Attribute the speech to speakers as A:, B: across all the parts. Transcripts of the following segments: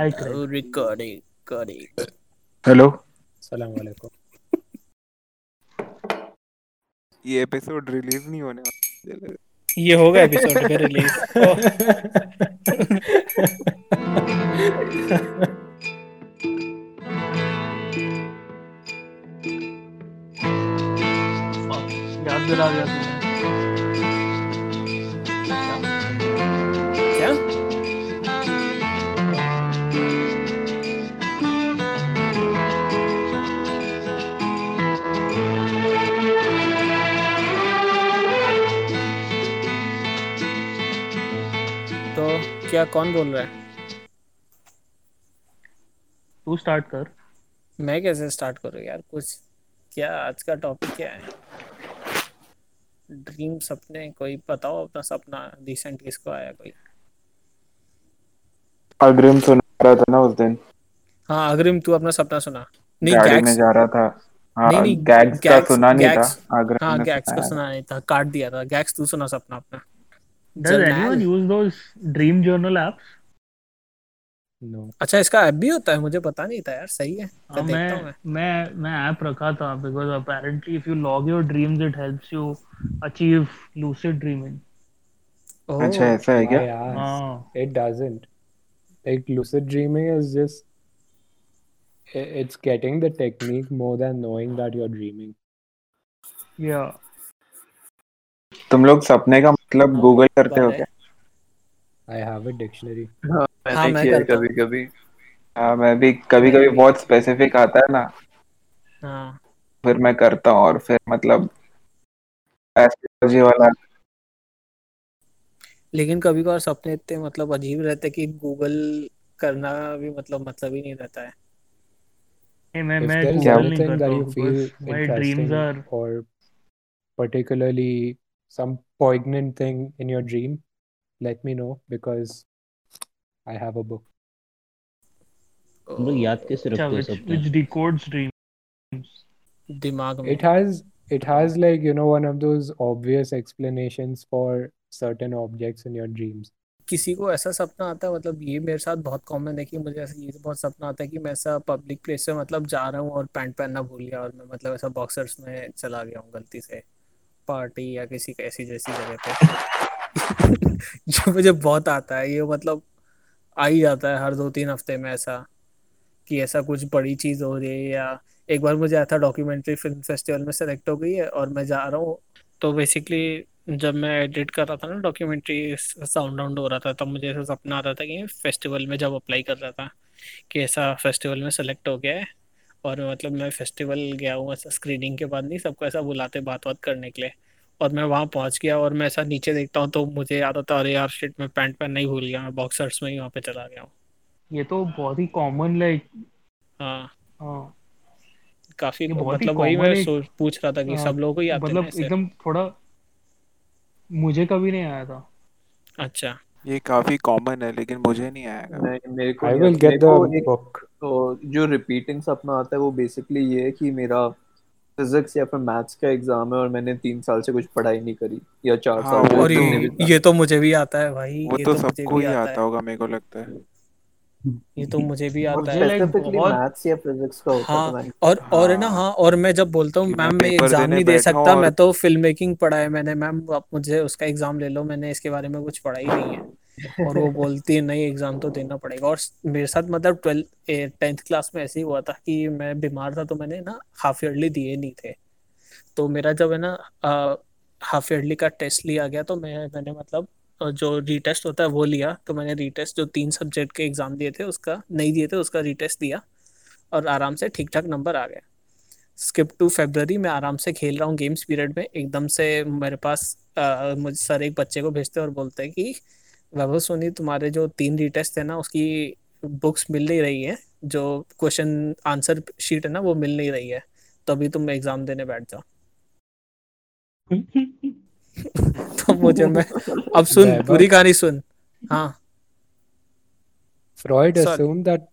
A: Craig.
B: recording, recording.
C: Hello
D: सलाम वालेकुम
C: ये एपिसोड रिलीज़ नहीं होने वाला।
B: ये होगा एपिसोड पे रिलीज़
A: याद दिला दिया
B: क्या कौन बोल रहा है?
A: तू स्टार्ट कर।
B: मैं कैसे स्टार्ट करूँ यार? कुछ क्या आज का टॉपिक क्या है? ड्रीम सपने कोई बताओ अपना सपना रिसेंट किसको आया कोई?
C: अग्रिम सुना रहा था ना उस दिन।
B: हाँ अग्रिम तू अपना सपना सुना। नहीं
C: गाड़ी में जा रहा था। हाँ
B: नहीं नहीं
C: गैग्स का सुना नहीं था।
B: गैग्स
C: अग्रिम
B: हाँ गैग्स का सुना नहीं था। काट दिया था। गैग्स तू सुना सपना अपना। अच्छा इसका ऐप भी होता है? मुझे पता नहीं था यार सही है। मैं
A: मैं
B: मैं
A: ऐप रखा था because apparently if you log your dreams it helps you achieve lucid dreaming
C: अच्छा ऐसा है क्या?
A: हाँ।
D: It doesn't like lucid dreaming is just it's getting the technique more than knowing that you are dreaming
A: या
C: तुम लोग सपने का मतलब
B: हाँ
C: गूगल करते हो। क्या
D: I have a dictionary
E: हाँ
B: हाँ मैं
E: किया
B: करता
E: कभी कभी
C: हाँ मैं भी कभी कभी बहुत स्पेसिफिक आता है ना।
B: हाँ।
C: फिर मैं करता हूँ और फिर मतलब एस्ट्रोलॉजी वाला।
B: लेकिन कभी कभार सपने इतने मतलब अजीब रहते कि गूगल करना भी मतलब मतलब ही नहीं रहता है।
A: hey, मैं मैं गूगल नहीं करता my dreams
D: interesting
A: are
D: or particularly some poignant thing in your dream let me know because I have a book
F: तुम लोग याद कैसे
A: अच्छा
F: रखते हो
A: which which decodes dreams.
B: दिमाग
D: it has it has like you know one of those obvious explanations for certain objects in your dreams
B: किसी को ऐसा सपना आता है मतलब ये मेरे साथ बहुत कॉमन है कि मुझे ऐसा ये बहुत सपना आता है कि मैं ऐसा पब्लिक प्लेस से मतलब जा रहा हूँ और पैंट पहनना भूल गया और मैं मतलब ऐसा बॉक्सर्स में चला गया हूँ गलती से पार्टी या किसी ऐसी जैसी जगह पे। जो मुझे बहुत आता है, ये मतलब आ ही जाता है हर दो तीन हफ़्ते में ऐसा कि ऐसा कुछ बड़ी चीज़ हो रही है या एक बार मुझे आया था डॉक्यूमेंट्री फ़िल्म फेस्टिवल में सेलेक्ट हो गई है और मैं जा रहा हूँ तो बेसिकली जब मैं एडिट कर रहा था ना डॉक्यूमेंट्री साउंड हो रहा था, तब मुझे ऐसा सपना आता था कि फेस्टिवल में जब अप्लाई कर रहा था कि ऐसा फेस्टिवल में सेलेक्ट हो गया है। और मतलब मैं फेस्टिवल गया हूँ ऐसा स्क्रीनिंग के बाद नहीं सबको ऐसा बुलाते बात बात करने के लिए। और मैं वहाँ पहुँच गया और मैं ऐसा नीचे देखता हूँ तो मुझे याद आता है अरे यार शिट मैं पैंट पहनना ही भूल गया मैं बॉक्सर्स में ही वहाँ पे चला गया हूँ।
A: ये तो बहुत ही कॉमन लाइक
B: हाँ।
A: हाँ।
B: काफ़ी मतलब वही मैं पूछ रहा था कि
A: हाँ,
B: सब लोगों को ही आते हैं
A: मतलब एकदम थोड़ा मुझे कभी नहीं आया था।
B: अच्छा।
C: ये काफ़ी कॉमन है लेकिन मुझे नहीं आएगा।
E: नहीं मेरे को
D: I will
E: get the
D: get
E: मेरे
D: the
E: को एक
D: book.
E: तो जो रिपीटिंग सपना आता है वो बेसिकली ये है कि मेरा फिजिक्स या फिर मैथ्स का एग्ज़ाम है और मैंने तीन साल से कुछ पढ़ाई नहीं करी या चार
C: हाँ
E: साल
B: और
C: तो
B: ये ये तो मुझे भी आता है भाई
C: वो
B: ये
C: तो
B: तो
C: सबको ही
B: आता
C: आता होगा मेरे को लगता है।
B: ये तो मुझे भी
E: और
B: आता है।
A: लाइक बहुत
E: मैथ्स या फिजिक्स का होता तो
B: हाँ
E: मैंने
B: और और है ना
C: हाँ।
B: हाँ और मैं जब बोलता हूँ मैम मैं एग्ज़ाम नहीं दे
C: बैठा
B: सकता
C: और
B: मैं तो फ़िल्म मेकिंग पढ़ा है मैंने। मैम आप मुझे उसका एग्ज़ाम ले लो मैंने इसके बारे में कुछ पढ़ा ही नहीं है। और वो बोलती है नहीं एग्ज़ाम तो देना पड़ेगा। और मेरे साथ मतलब ट्वेल्थ टेंथ क्लास में ऐसे ही हुआ था कि मैं बीमार था तो मैंने ना हाफ़ ईयरली दिए नहीं थे। तो मेरा जब है ना हाफ़ ईयरली का टेस्ट लिया गया तो मैं मैंने मतलब जो रीटेस्ट होता है वो लिया। तो मैंने रीटेस्ट जो तीन सब्जेक्ट के एग्ज़ाम दिए थे, उसका नहीं दिए थे, उसका रीटेस्ट दिया। और आराम से ठीक ठाक नंबर आ गया। स्किप टू फेब्रवरी मैं आराम से खेल रहा हूँ गेम्स पीरियड में। एकदम से मेरे पास मुझ सर एक बच्चे को भेजते और बोलते हैं कि, वैभव सोनी, तुम्हारे जो तीन रीटेस्ट है ना, उसकी बुक्स मिल नहीं रही है। जो क्वेश्चन आंसर शीट है ना, वो मिल नहीं रही है। तो तुम एग्ज़ाम देने बैठ जाओ। तो मुझे मैं अब सुन
D: Webber
B: पूरी कहानी सुन हाँ
D: Freud
B: sorry
D: assumed that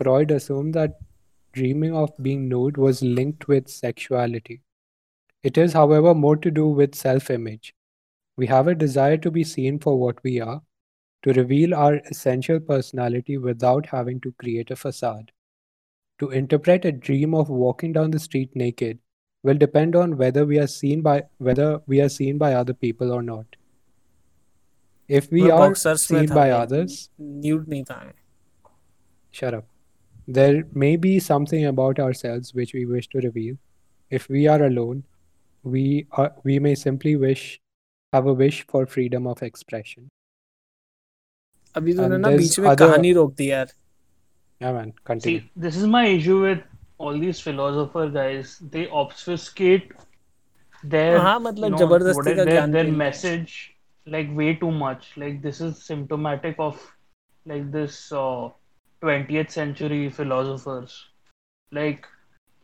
D: Freud assumed that dreaming of being nude was linked with sexuality. It is, however, more to do with self image. We have a desire to be seen for what we are, to reveal our essential personality without having to create a facade. To interpret a dream of walking down the street naked will depend on whether we are seen by whether we are seen by other people or not. If we
B: मैं
D: are
B: boxers में
D: seen
B: था
D: by
B: भाई
D: others,
B: nude नहीं था मैं
D: shut up. There may be something about ourselves which we wish to reveal. If we are alone, we are, we may simply wish have a wish for freedom of expression.
B: अभी तूने
D: And
B: ना
D: there's
B: बीच में
D: other-
B: कहानी रोक दी यार
D: Yeah, man. Continue.
A: See, this is my issue with all these philosopher guys. They obfuscate their
B: हाँ, मतलब
A: you know,
B: ज़बरदस्ती का
A: their,
B: ज्ञान
A: their message like way too much. Like this is symptomatic of like this uh, 20th century philosophers. Like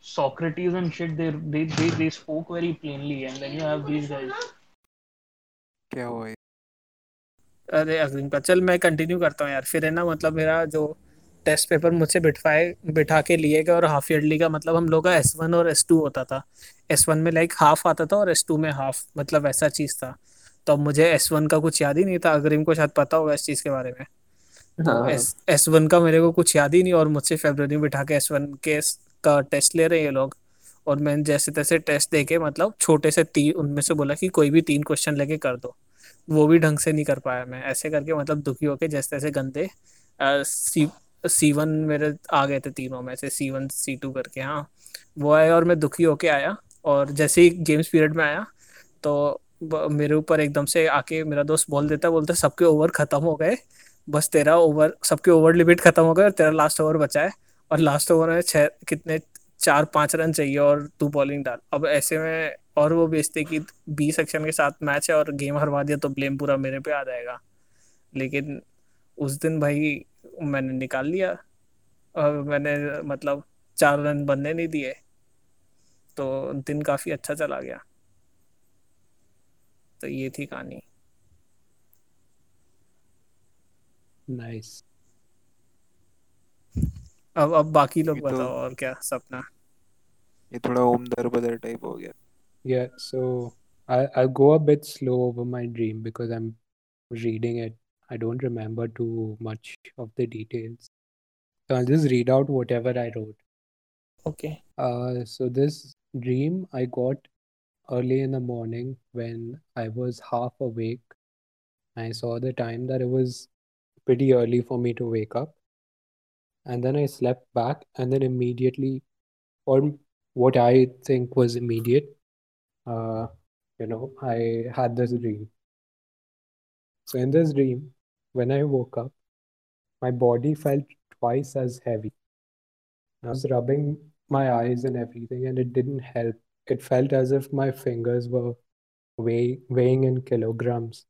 A: Socrates and shit. They they they, they spoke very plainly, and then you have these guys.
G: क्या हुआ
B: अरे अग्रिम का चल मैं continue करता हूँ यार फिर है ना मतलब मेरा जो टेस्ट पेपर मुझसे बिठवाए बिठा के लिए गए और हाफ़ ईयरली का मतलब हम लोग का एस वन और एस टू होता था। एस वन में लाइक हाफ़ आता था और एस टू में हाफ़ मतलब ऐसा चीज़ था। तो अब मुझे एस वन का कुछ याद ही नहीं था। अग्रिम को शायद पता होगा इस चीज़ के बारे में।
E: हाँ
B: एस एस वन का मेरे को कुछ याद ही नहीं और मुझसे फेब्रुवरी में बिठा के एस वन के का टेस्ट ले रहे हैं ये लोग। और मैंने जैसे तैसे टेस्ट दे के मतलब छोटे से तीन उनमें से बोला कि कोई भी तीन क्वेश्चन लेके कर दो। वो भी ढंग से नहीं कर पाया मैं। ऐसे करके मतलब दुखी होके जैसे तैसे गंदे सी सी वन मेरे आ गए थे तीनों में से सी वन सी टू करके हाँ। वो आए और मैं दुखी होके आया और जैसे ही गेम्स पीरियड में आया तो मेरे ऊपर एकदम से आके मेरा दोस्त बोल देता, बोलता, सबके ओवर खत्म हो गए। बस तेरा ओवर सबके ओवर लिमिट खत्म हो गए और तेरा लास्ट ओवर बचा है। और लास्ट ओवर में छः कितने, चार, पाँच रन चाहिए और तू बॉलिंग डाल। अब ऐसे में और वो बेचते कि बी सेक्शन के साथ मैच है और गेम हरवा दिया तो ब्लेम पूरा मेरे पे आ जाएगा। लेकिन उस दिन भाई मैंने निकाल लिया। और मैंने मतलब चार रन बनने नहीं दिए। तो दिन काफ़ी अच्छा चला गया। तो ये थी कहानी।
D: Nice.
B: अब अब बाकी लोग
G: ये तो-
B: बताओ और क्या सपना?
G: ये थोड़ा ओम दरबदर टाइप हो गया।
D: Yeah, so I, I'll go a bit slow over my dream because I'm reading it. I don't remember too much of the details. So I'll just read out whatever I wrote.
B: Okay.
D: Uh, so this dream I got early in the morning when I was half awake. I saw the time that it was pretty early for me to wake up. And then I slept back, and then immediately, or what I think was immediate, uh, you know, I had this dream. So in this dream, when I woke up, my body felt twice as heavy. I was rubbing my eyes and everything, and it didn't help. It felt as if my fingers were weigh, weighing in kilograms,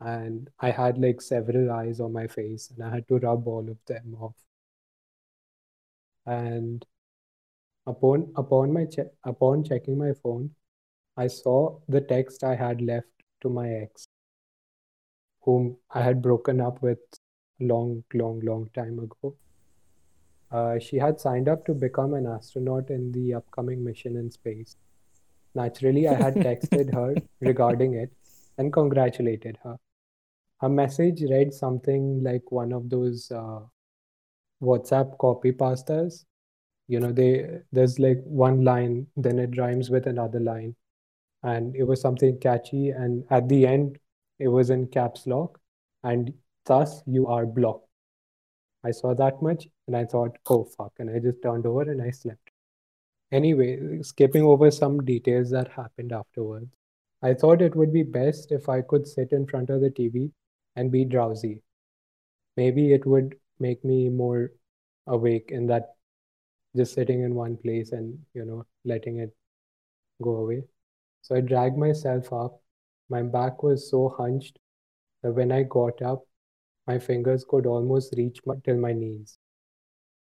D: and I had like several eyes on my face, and I had to rub all of them off. And upon upon my che- upon checking my phone, I saw the text I had left to my ex, whom I had broken up with long, long, long time ago. Uh, she had signed up to become an astronaut in the upcoming mission in space. Naturally, I had texted her regarding it and congratulated her. Her message read something like one of those uh, WhatsApp copy pastas. You know, they there's like one line, then it rhymes with another line, and it was something catchy. And at the end, it was in caps lock, and thus you are blocked. I saw that much and I thought, oh fuck, and I just turned over and I slept. Anyway, skipping over some details that happened afterwards, I thought it would be best if I could sit in front of the TV and be drowsy. Maybe it would make me more awake in that just sitting in one place and, you know, letting it go away. So I dragged myself up. My back was so hunched that when I got up, my fingers could almost reach my, till my knees.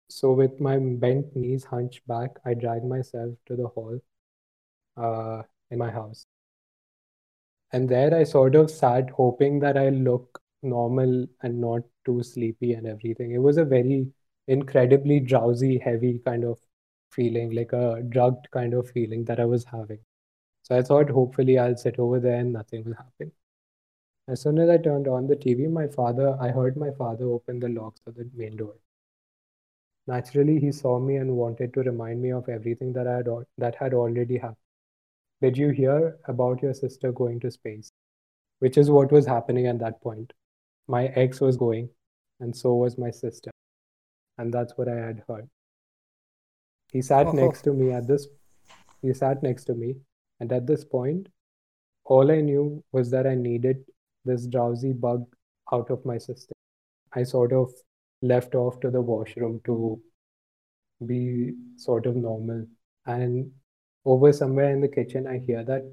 D: So, with my bent knees hunched back, I dragged myself to the hall uh, in my house. And there I sort of sat hoping that I look normal and not too sleepy and everything. It was a very incredibly drowsy, heavy kind of feeling, like a drugged kind of feeling that I was having. So I thought hopefully I'll sit over there and nothing will happen. As soon as I turned on the TV, my father, I heard my father open the locks of the main door. Naturally, he saw me and wanted to remind me of everything that I had that had already happened. Did you hear about your sister going to space? Which is what was happening at that point. My ex was going, and so was my sister, and that's what I had heard. He sat
B: Oh.
D: next to me at this. He sat next to me, and at this point, all I knew was that I needed this drowsy bug out of my system. I sort of left off to the washroom to be sort of normal. And over somewhere in the kitchen, I hear that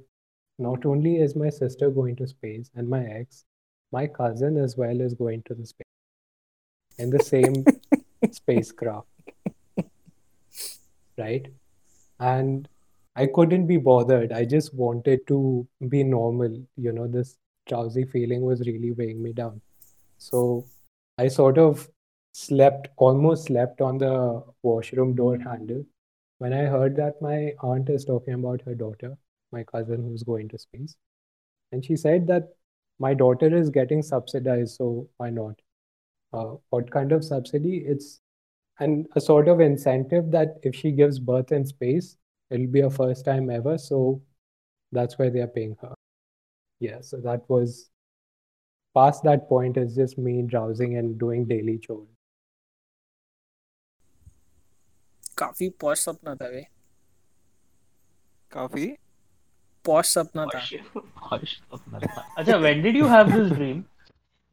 D: not only is my sister going to space and my ex, my cousin as well is going to the space in the same spacecraft. Right? And I couldn't be bothered. I just wanted to be normal. You know, this drowsy feeling was really weighing me down. So I sort of slept, almost slept on the washroom door handle when I heard that my aunt is talking about her daughter, my cousin who's going to space. And she said that my daughter is getting subsidized, so why not? Uh, what kind of subsidy? It's and a sort of incentive that if she gives birth in space, it'll be her first time ever. So that's why they are paying her. Yeah, so that was past that point is just me drowsing and doing daily chores.
B: काफी posh सपना था वे
G: काफी
B: posh सपना था
F: हर्ष अपना था
A: अच्छा when did you have this dream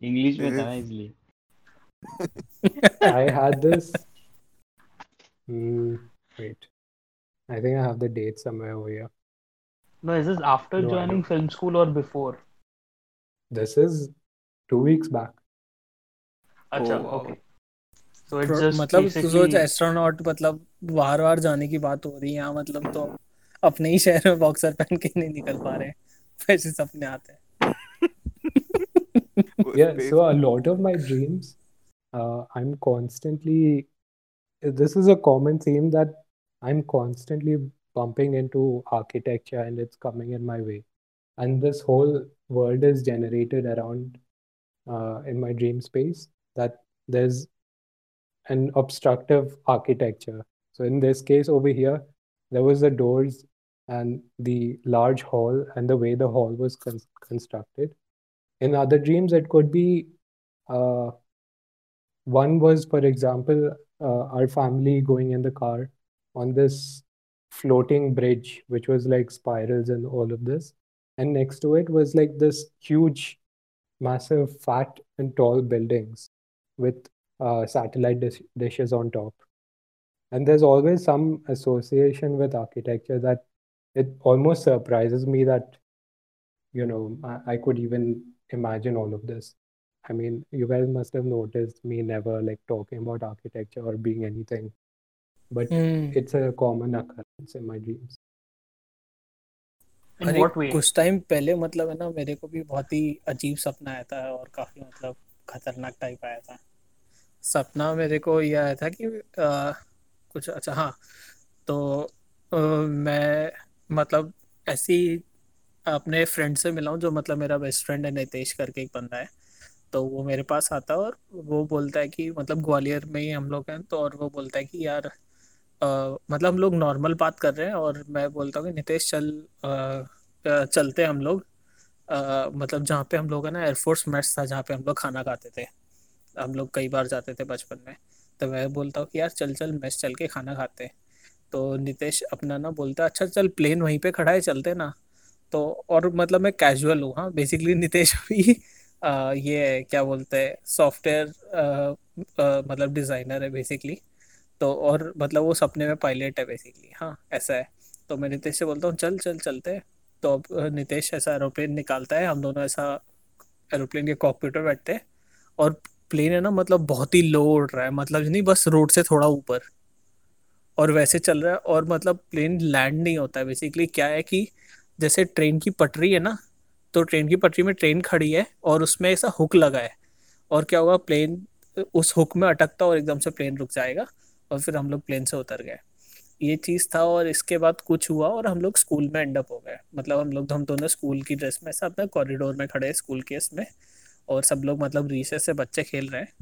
F: English में था ना इसलिए
D: I had this. Hmm, wait, I think I have the date somewhere over here.
A: no is this after
D: No, I
A: joining
D: don't.
A: film school or before
D: This is two weeks back.
A: अच्छा
G: wow.
A: okay so it's just
B: मतलब तू सोच astronaut मतलब बाहर बाहर जाने की बात हो रही है यहाँ मतलब तो अपने ही शहर में बॉक्सर पहन के नहीं निकल पा रहे वैसे सपने आते हैं
D: Yeah, so a lot of my dreams, uh, I'm constantly, this is a common theme that I'm constantly bumping into architecture and it's coming in my way. And this whole world is generated around uh, in my dream space that there's an obstructive architecture. So in this case over here, there was the doors and the large hall and the way the hall was con- constructed. In other dreams, it could be uh, one was, for example, uh, our family going in the car on this floating bridge, which was like spirals and all of this. And next to it was like this huge, massive, fat, and tall buildings with uh, satellite dish- dishes on top. And there's always some association with architecture that it almost surprises me that, you know, I, I could even imagine all of this. I mean, you guys must have noticed me never like talking about architecture or being anything, but
B: hmm
D: it's a common occurrence in my dreams.
B: अरे कुछ time पहले मतलब है ना मेरे को भी बहुत ही अजीब सपना आया था और काफ़ी मतलब खतरनाक टाइप आया था। सपना मेरे को ये आया था कि आ, कुछ अच्छा हाँ तो अ, मैं मतलब ऐसी अपने फ्रेंड से मिला हूँ जो मतलब मेरा बेस्ट फ्रेंड है नितेश करके एक बंदा है। तो वो मेरे पास आता है और वो बोलता है कि मतलब ग्वालियर में ही हम लोग हैं तो और वो बोलता है कि यार अ, मतलब हम लोग नॉर्मल बात कर रहे हैं और मैं बोलता हूँ कि नितेश चल अ, चलते हम लोग। अ, मतलब जहाँ पे हम लोग है ना एयरफोर्स मेस था जहाँ पे हम लोग खाना खाते थे। हम लोग कई बार जाते थे बचपन में। तो मैं बोलता हूँ कि यार चल चल मेस चल के खाना खाते तो नितेश अपना ना बोलता अच्छा चल प्लेन वहीं पे खड़ा है चलते ना। तो और मतलब मैं कैजुअल हूँ हाँ। बेसिकली नितेश भी अ, ये क्या बोलते हैं सॉफ्टवेयर मतलब डिज़ाइनर है बेसिकली तो और मतलब वो सपने में पायलट है बेसिकली हाँ ऐसा है। तो मैं नितेश से बोलता हूँ, चल चल, चलते तो अब नितेश ऐसा एरोप्लेन निकालता है, हम दोनों ऐसा एरोप्लेन के कॉकपिट में बैठते हैं। और प्लेन है ना मतलब बहुत ही लो उड़ रहा है मतलब नहीं, बस रोड से थोड़ा ऊपर। और वैसे चल रहा है, और मतलब प्लेन लैंड नहीं होता है बेसिकली क्या है कि जैसे ट्रेन की पटरी है ना तो ट्रेन की पटरी में ट्रेन खड़ी है और उसमें ऐसा हुक लगा है। और क्या होगा प्लेन उस हुक में अटकता और एकदम से प्लेन रुक जाएगा। और फिर हम लोग प्लेन से उतर गए। ये चीज़ था और इसके बाद कुछ हुआ और हम लोग स्कूल में एंड अप हो गए। मतलब हम लोग, हम दोनों स्कूल की ड्रेस में से अपने कॉरिडोर में खड़े स्कूल के इसमें और सब लोग मतलब रीसेस से बच्चे खेल रहे हैं।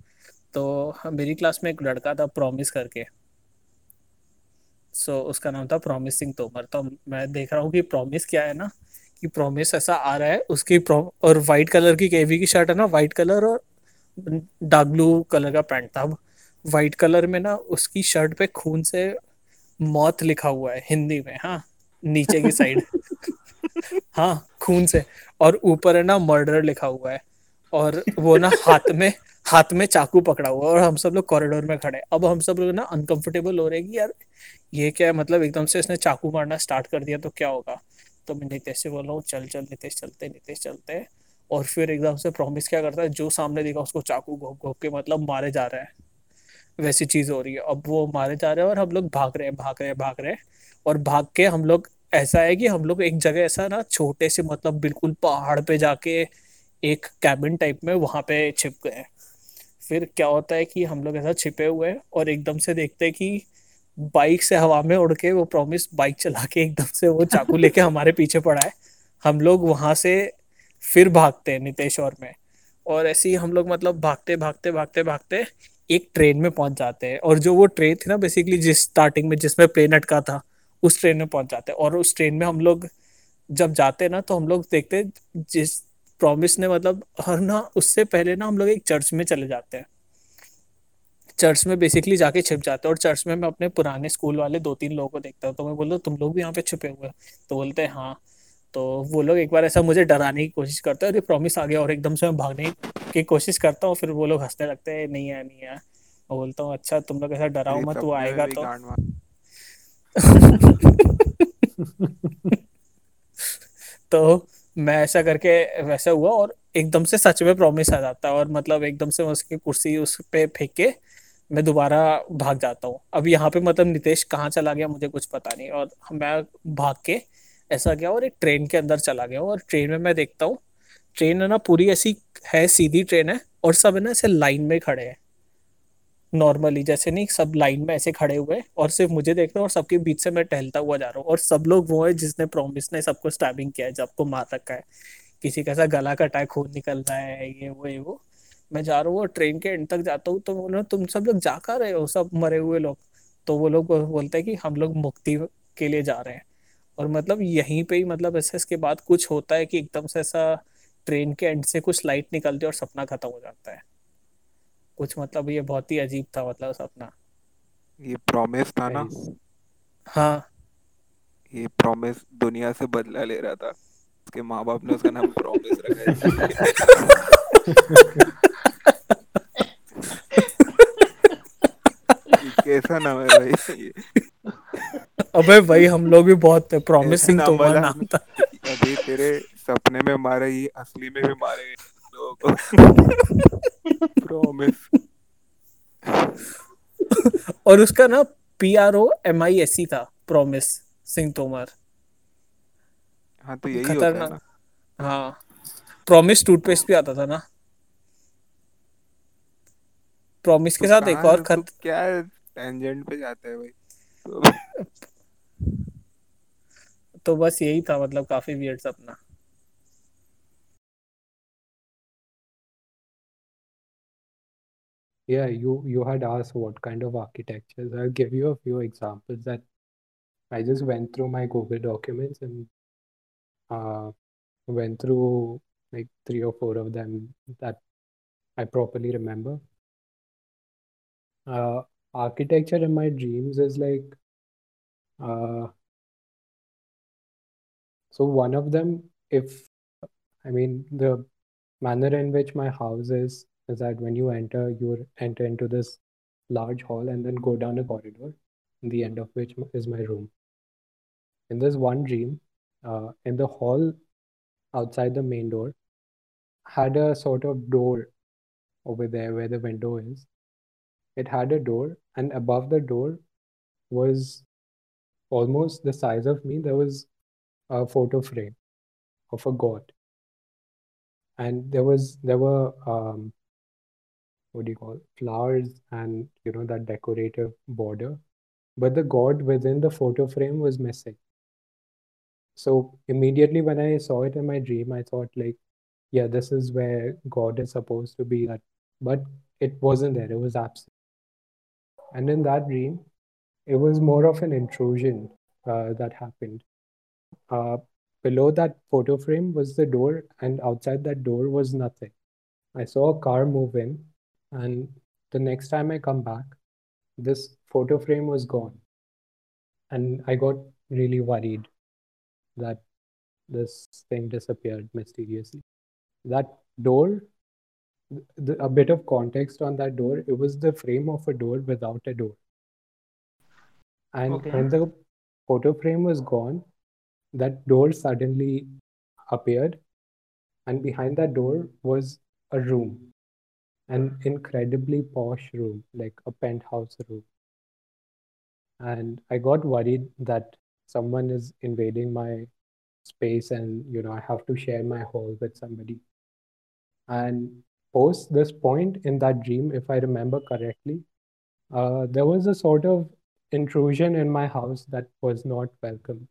B: तो मेरी क्लास में एक लड़का था प्रॉमिस करके। सो उसका नाम था प्रॉमिस सिंह तोमर तो मैं देख रहा हूँ कि प्रॉमिस क्या है ना, कि प्रॉमिस ऐसा आ रहा है, उसकी और वाइट कलर की केवी की शर्ट है ना वाइट कलर और डार्क ब्लू कलर का पैंट था वाइट कलर में ना उसकी शर्ट पे खून से मौत लिखा हुआ है हिंदी में हाँ नीचे की साइड। हाँ खून से। और ऊपर है ना मर्डर लिखा हुआ है। और वो ना हाथ में हाथ में चाकू पकड़ा हुआ और हम सब लोग कॉरिडोर में खड़े अब हम सब लोग ना अनकंफर्टेबल हो रहे कि यार ये क्या है? मतलब एकदम से इसने चाकू मारना स्टार्ट कर दिया तो क्या होगा? तो मैं नितेश से बोल रहा हूँ चल चल नितेश चलते नितेश चलते। और फिर एकदम से प्रॉमिस क्या करता है? जो सामने देखा उसको चाकू घोप घोप के मतलब मारे जा रहा है। वैसी चीज़ हो रही है। अब वो मारे जा रहे हैं और हम लोग भाग रहे हैं भाग रहे हैं भाग रहे हैं और भाग के हम लोग ऐसा है कि हम लोग एक जगह ऐसा ना छोटे से मतलब बिल्कुल पहाड़ पे जाके एक कैबिन टाइप में वहाँ पे छिप गए फिर क्या होता है कि हम लोग ऐसा छिपे हुए हैं और एकदम से देखते हैं कि बाइक से हवा में उड़ के वो प्रॉमिस बाइक चला के एकदम से वो चाकू लेके हमारे पीछे पड़ा है। हम लोग वहाँ से फिर भागते हैं नितेश और में। और ऐसे ही हम लोग मतलब भागते भागते भागते भागते एक ट्रेन में पहुँच जाते हैं। और जो वो ट्रेन थी ना बेसिकली जिस स्टार्टिंग में, जिसमें प्लेन अटका था, उस ट्रेन में पहुँच जाते हैं। और उस ट्रेन में हम लोग जब जाते हैं ना तो हम लोग देखते जिस प्रॉमिस ने मतलब हर ना, उससे पहले ना हम लोग एक चर्च में चले जाते हैं। चर्च में बेसिकली जाके छिप जाते हैं। और चर्च में मैं अपने पुराने स्कूल वाले दो तीन लोगों को देखता हूँ तो मैं बोलता हूँ, तुम लोग भी यहाँ पे छुपे हुए तो बोलते हैं हाँ। तो वो लोग एक बार ऐसा मुझे डराने की कोशिश करते हैं अरे प्रॉमिस आ गया और एकदम से मैं भागने की कोशिश करता हूँ। फिर वो लोग हंसने लगते हैं नहीं है नहीं है मैं बोलता हूँ अच्छा तुम लोग ऐसा डराओ मत वो आएगा तो तो मैं ऐसा करके वैसा हुआ और एकदम से सच में प्रॉमिस आ जाता है और मतलब एकदम से उसकी कुर्सी उस पे फेंक के मैं दोबारा भाग जाता हूँ। अब यहाँ पे मतलब नितेश कहाँ चला गया मुझे कुछ पता नहीं और मैं भाग के ऐसा गया और एक ट्रेन के अंदर चला गया और ट्रेन में मैं देखता हूँ ट्रेन है ना, पूरी ऐसी है, सीधी ट्रेन है और सब है ना ऐसे लाइन में खड़े हैं। नॉर्मली जैसे नहीं, सब लाइन में ऐसे खड़े हुए और सिर्फ़ मुझे देख रहे हैं और सबके बीच से मैं टहलता हुआ जा रहा हूँ और सब लोग वो है जिसने प्रॉमिस ने सबको स्टैबिंग किया है सबको मार रखा है। किसी का ऐसा गला कटा खून निकल रहा है, ये, वो ये, वो। मैं जा रहा हूँ ट्रेन के एंड तक जाता हूँ तो बोल तुम सब लोग जा कर रहे हो? सब मरे हुए लोग। तो वो लोग बोलते हैं कि हम लोग मुक्ति के लिए जा रहे हैं। और मतलब यहीं पे ही मतलब ऐसे इसके बाद कुछ होता है कि एकदम से ऐसा ट्रेन के एंड से कुछ लाइट निकलती है और सपना खत्म हो जाता है। कुछ मतलब ये बहुत ही अजीब था मतलब सपना।
C: ये प्रॉमिस था ना?
B: हाँ।
C: ये प्रॉमिस दुनिया से बदला ले रहा था। उसके माँ बाप ने उसका नाम प्रॉमिस रखा कैसा नाम है भाई?
B: अबे भाई हम लोग भी बहुत थे प्रॉमिसिंग तो नाम था
C: अभी तेरे सपने में मारे ये असली में भी मारे प्रॉमिस
B: और उसका ना P R O M I S C था प्रॉमिस सिंह तोमर।
C: हाँ तो यही होता है ना।
B: हाँ प्रॉमिस टूथपेस्ट भी आता था ना। प्रॉमिस के तो साथ एक और खत
C: क्या टेंजेंट पे जाता है भाई? तो,
B: तो बस यही था मतलब काफी वियर्ड सपना
D: yeah you you had asked what kind of architectures i'll give you a few examples that i just went through my google documents and uh, went through like three or four of them that i properly remember uh, architecture in my dreams is like uh, so one of them if i mean the manner in which my house is is that when you enter, you enter into this large hall and then go down a corridor, the end of which is my room. In this one dream, uh, in the hall outside the main door, had a sort of door over there where the window is. It had a door, and above the door was almost the size of me. There was a photo frame of a god, and there was there were um, what do you call it? flowers and you know that decorative border but the god within the photo frame was missing. So immediately when I saw it in my dream, I thought like, yeah, this is where God is supposed to be. That, but it wasn't there. It was absent. And in that dream, it was more of an intrusion uh, that happened. Uh, below that photo frame was the door, and outside that door was nothing. I saw a car move in, and the next time I come back, this photo frame was gone. And I got really worried that this thing disappeared mysteriously. That door, the, a bit of context on that door, it was the frame of a door without a door. And
A: Okay.
D: when the photo frame was gone, that door suddenly appeared, and behind that door was a room, an incredibly posh room, like a penthouse room. And I got worried that someone is invading my space and you know I have to share my hall with somebody. And post this point in that dream, if I remember correctly, uh, there was a sort of intrusion in my house that was not welcome.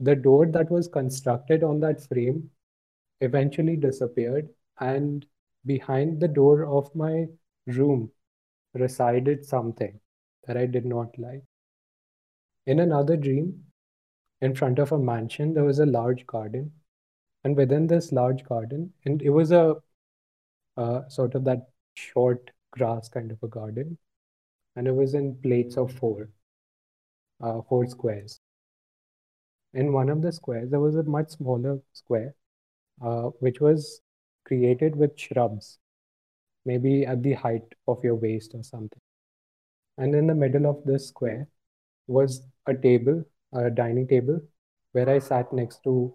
D: The door that was constructed on that frame eventually disappeared, and behind the door of my room resided something that I did not like. In another dream, in front of a mansion, there was a large garden, and within this large garden, and it was a uh, sort of that short grass kind of a garden, and it was in plates of four, uh, four squares. In one of the squares, there was a much smaller square, uh, which was created with shrubs, maybe at the height of your waist or something. And in the middle of this square was a table, a dining table, where I sat next to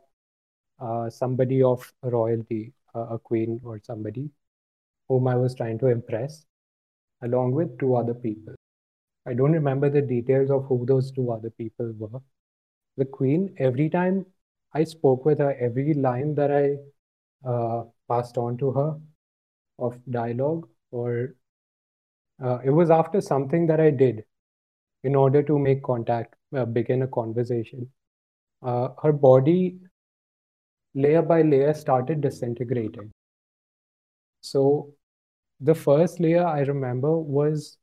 D: uh, somebody of royalty, uh, a queen or somebody whom I was trying to impress, along with two other people. I don't remember the details of who those two other people were. The queen, every time I spoke with her, every line that I uh, passed on to her of dialogue, or uh, it was after something that I did in order to make contact, uh, begin a conversation. Uh, her body, layer by layer, started disintegrating. So, the first layer I remember was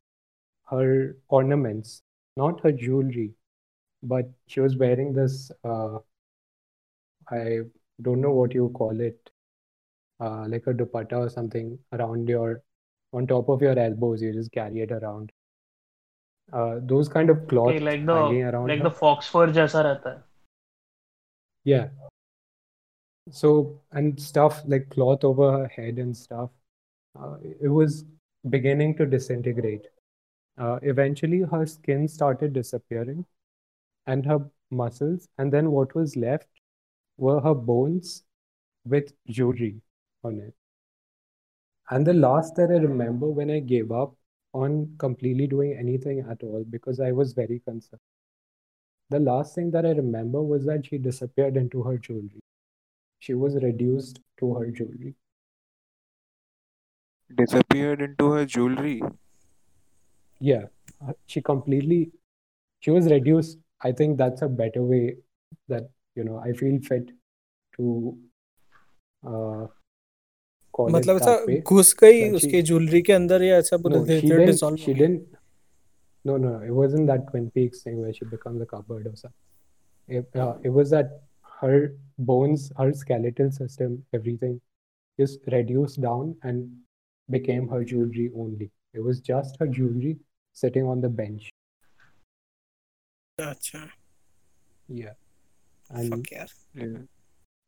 D: her ornaments, not her jewelry, but she was wearing this uh, I don't know what you call it, uh, like a dupatta or something around your on top of your elbows. You just carry it around. Uh, those kind of cloth
A: okay, like the
D: around
A: like
D: her.
A: the fox fur jaisa rehta.
D: Yeah. So and stuff like cloth over her head and stuff. Uh, it was beginning to disintegrate. Uh, eventually, her skin started disappearing and her muscles, and then what was left were her bones with jewelry on it. And the last that I remember when I gave up on completely doing anything at all because I was very concerned. The last thing that I remember was that she disappeared into her jewelry. She was reduced to her jewelry.
C: Disappeared into her jewelry.
D: Yeah, uh, she completely, she was reduced. I think that's a better way that, you know, I feel fit to uh, call it
B: मतलब ऐसा
D: that way.
B: घुस गई
D: that she-
B: उसके jewellery के अंदर या ऐसा पूरे
D: No,
B: धीरे
D: she
B: धीरे
D: didn't.
B: Dissolve
D: She didn't. No, no, no. It wasn't that Twin Peaks thing where she becomes a cupboard or something. It, uh, it was that her bones, her skeletal system, everything just reduced down and became her jewelry only. It was just her jewelry sitting on the bench.
B: अच्छा
D: Yeah. And
B: fuck यार
C: Yeah.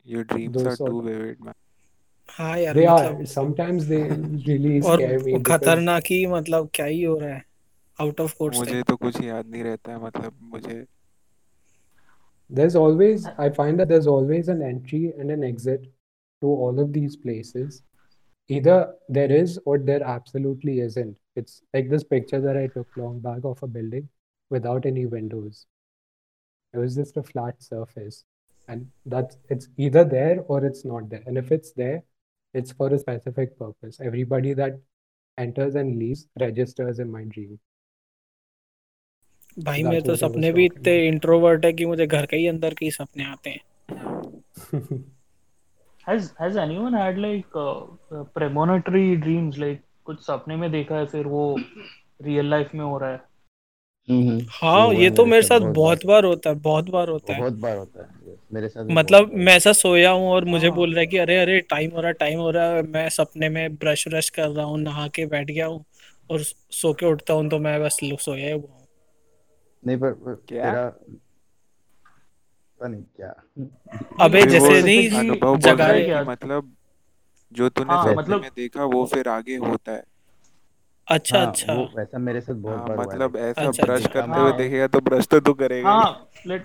C: Your dreams
D: Those
C: are
D: sort-
C: too vivid, man.
B: हाँ यार
D: they are
B: मतलब
D: sometimes they really
B: और
D: scare me because
B: खतरनाक ही मतलब क्या ही हो रहा है आउट ऑफ कोर्ट
C: मुझे तो कुछ याद नहीं रहता है मतलब मुझे
D: there's always I find that there's always an entry and an exit to all of these places. Either there is or there absolutely isn't. It's like this picture that I took long back of a building without any windows. It was just a flat surface. And that's it's either there or it's not there. And if it's there, it's for a specific purpose. Everybody that enters and leaves registers in my dream.
B: भाई
D: That's
B: मेरे तो
D: what I was
B: सपने भी
D: talking
B: इतने introvert है कि मुझे घर के ही अंदर के ही सपने आते हैं
D: about.
A: Has has anyone had like uh, uh, premonitory dreams like कुछ सपने में देखा है फिर वो रियल लाइफ में हो रहा है
F: हम्म
B: हाँ ये तो
F: मेरे साथ बहुत बार
B: होता है बहुत बार होता है।
F: बहुत बार होता है मेरे साथ भी
B: मतलब
F: बहुत
B: मैं ऐसा सोया हूँ और मुझे
A: हाँ।
B: बोल रहा है कि अरे अरे टाइम हो रहा है टाइम हो रहा है मैं सपने में ब्रश व्रश कर रहा हूँ नहा के बैठ गया हूँ और सो के उठता हूँ तो मैं बस सोया हुआ हूँ।
F: नहीं पर पर
C: क्या?
F: तेरा पता नहीं क्या।
B: अबे जैसे नहीं
A: specifically
C: अनुभव बोल
B: जगा
C: रहा
B: रहे
A: क्या
C: कि मतलब जो तूने
A: हाँ
C: सपने
A: मतलब
C: में देखा वो फिर आगे होता है।
B: अच्छा
F: हाँ
B: अच्छा।
F: वो वैसा मेरे साथ बहुत
C: हाँ
F: बार हुआ है।
C: मतलब
F: लाइक
C: ऐसा
B: अच्छा
C: ब्रश
B: अच्छा।
C: करते
A: हाँ।
C: हुए देखेगा तो ब्रश तो तू करेगा। ही
A: हाँ लेट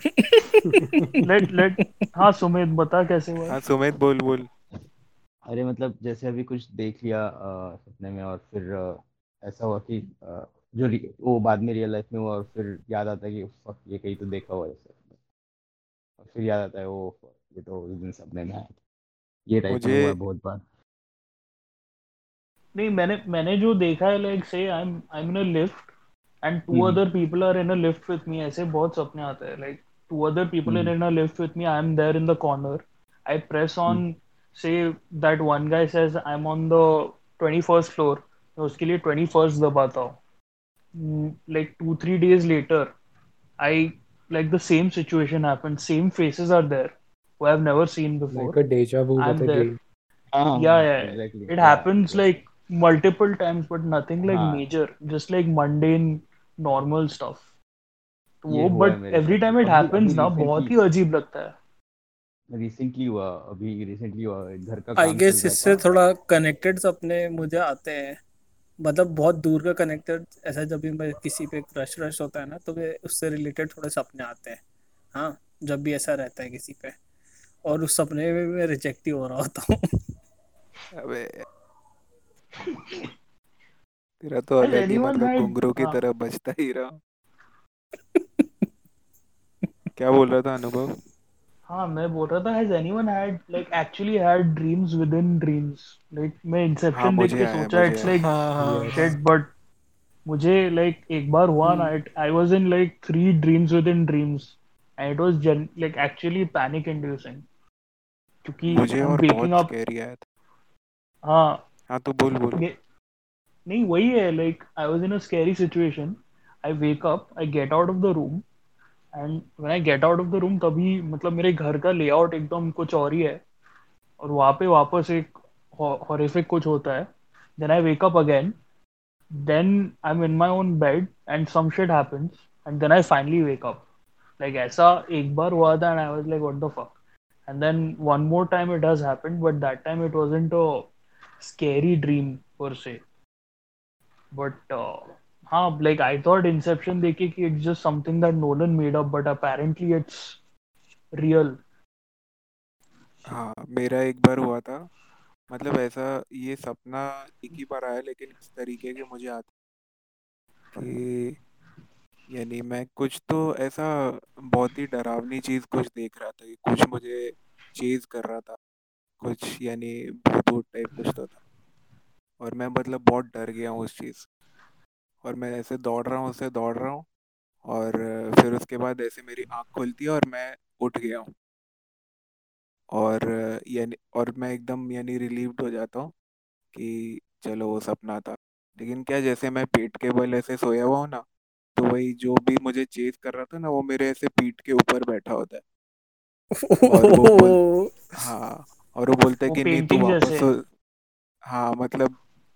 A: लेट लेट हाँ सुमित बता कैसे हुआ? हाँ
C: सुमित बोल बोल।
F: अरे मतलब जैसे अभी कुछ देख लिया अ, सपने में और फिर अ, ऐसा हुआ कि अ, जो रि- वो बाद में रियल लाइफ में हुआ और फिर याद आता है कि ये कहीं तो देखा हुआ है ऐसे। और फिर याद आता है वो fuck, ये तो उस दिन सपने में आया था। ये टाइप में हुआ है बहुत बार।
A: नहीं मैंने मैंने जो देखा है like say I am I am in a lift and
F: two
A: other people are in a lift with me ऐसे बहुत सपने आते हैं like two other
F: people
A: are in a lift with me I am there in the corner I
F: press
A: on say that one guy says I am on the twenty first floor मैं उसके लिए twenty first दबाता हूँ। Like two three days later I like the same situation happened. Same faces are there who I've never seen before.
D: like a deja vu
A: I'm
D: with a
A: there.
F: हाँ
A: Yeah, yeah.
F: Exactly
A: It
F: या
A: happens like multiple times, but nothing like
F: हाँ।
A: major. Just like mundane, normal stuff. तो वो but every time it happens ना बहुत ही अजीब लगता है।
F: रिसेंटली हुआ अभी रिसेंटली हुआ घर का
B: आई गेस इससे थोड़ा कनेक्टेड सपने मुझे आते हैं। मतलब बहुत दूर का कनेक्टेड ऐसा जब भी मैं किसी पे क्रश रश होता है ना तो वे उससे रिलेटेड थोड़े सपने आते हैं। हाँ जब भी ऐसा रहता है किसी पे। और उस सपने में मैं रिजेक्ट ही हो रहा होता हूँ।
C: अबे तेरा तो अलग ही मतलब घुंघरू की
A: हाँ
C: तरह बजता ही रहा क्या बोल रहा था अनुभव
A: हाँ मैं बोल रहा था has anyone had like actually had dreams within dreams like मैं
C: हाँ
A: इंसेप्शन देख
C: मुझे
A: के
C: आया
A: सोचा
B: हाँ हाँ
D: Yes.
A: shit but मुझे like एक बार हुआ ना
B: हम्म
A: it, I was in like three dreams within dreams and it was gen like actually panic inducing क्योंकि
C: मुझे और बहुत
A: up
C: स्कैरी आया था
A: हाँ
C: हाँ तो बोल बोल।
A: नहीं, वही है like I was in a scary situation I wake up I get out of the room and when I get out of the room तभी मतलब मेरे घर का लेआउट एकदम कुछ और ही है। और वहाँ पे वापस एक हॉरिफिक कुछ होता है। Then I wake up again then I am in my own bed and some shit happens and then I finally wake up like ऐसा एक बार हुआ था and I was like what the fuck and then one more time it has happened but that time it wasn't a scary dream per se. But uh, हाँ like I thought Inception देखे कि it's just something that Nolan made up but apparently it's real.
C: हाँ मेरा एक बार हुआ था मतलब ऐसा ये सपना एक ही बार आया लेकिन इस तरीके के मुझे आता कि यानी मैं कुछ तो ऐसा बहुत ही डरावनी चीज़ कुछ देख रहा था कुछ मुझे चेज कर रहा था कुछ यानी भूत भूत टाइप कुछ तो था। और मैं मतलब बहुत डर गया हूँ उस चीज़ और मैं ऐसे दौड़ रहा हूँ उससे दौड़ रहा हूँ और फिर उसके बाद ऐसे मेरी आँख खुलती है और मैं उठ गया हूँ। और यानी और मैं एकदम यानी रिलीव्ड हो जाता हूँ कि चलो वो सपना था। लेकिन क्या जैसे मैं पेट के बल ऐसे सोया हुआ हूँ ना तो वही जो भी मुझे चेज कर रहा था ना वो मेरे ऐसे पीठ के ऊपर बैठा होता है। और वो बोल हाँ और वो बोलता है
A: वो
C: कि नहीं तू
A: पेंटिंग
C: वापस हाँ मतलब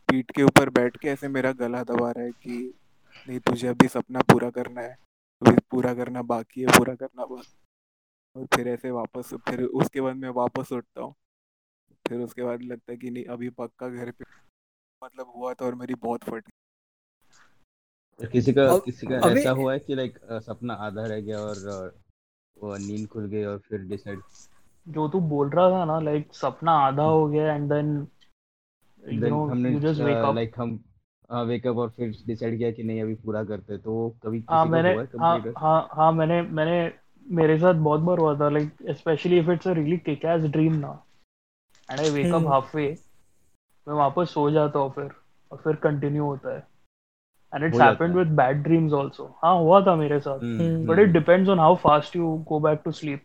C: पीठ के ऊपर बैठ के ऐसे मेरा गला दबा रहा है कि नहीं तुझे अभी सपना पूरा करना है। अभी पूरा करना बाकी है पूरा करना बाकी और फिर ऐसे वापस फिर उसके बाद मैं वापस उठता हूँ। फिर उसके बाद लगता है कि नहीं अभी पक्का घर पे मतलब हुआ था और मेरी बहुत फट
F: और किसी का
B: अब
F: किसी का ऐसा हुआ है कि लाइक सपना आधा रह गया और वो नींद खुल गई और फिर डिसाइड
A: जो तू बोल रहा था ना लाइक सपना आधा हो गया and
F: then
A: you
F: know
A: you just wake up
F: like हम वेकअप और फिर डिसाइड किया कि नहीं अभी पूरा करते तो कभी
A: हाँ मैंने
F: है
A: हाँ हाँ हाँ मैंने मैंने मेरे साथ बहुत बार हुआ था like specially if it's a really kick ass dream ना। And I wake
B: up
A: half way मैं वापस सो जाता हूँ फिर और फिर कंटिन्यू होता है। And it's
F: हो जाता
A: happened
F: है।
A: with bad dreams also हाँ हुआ था मेरे साथ। But it depends on how fast you go back to back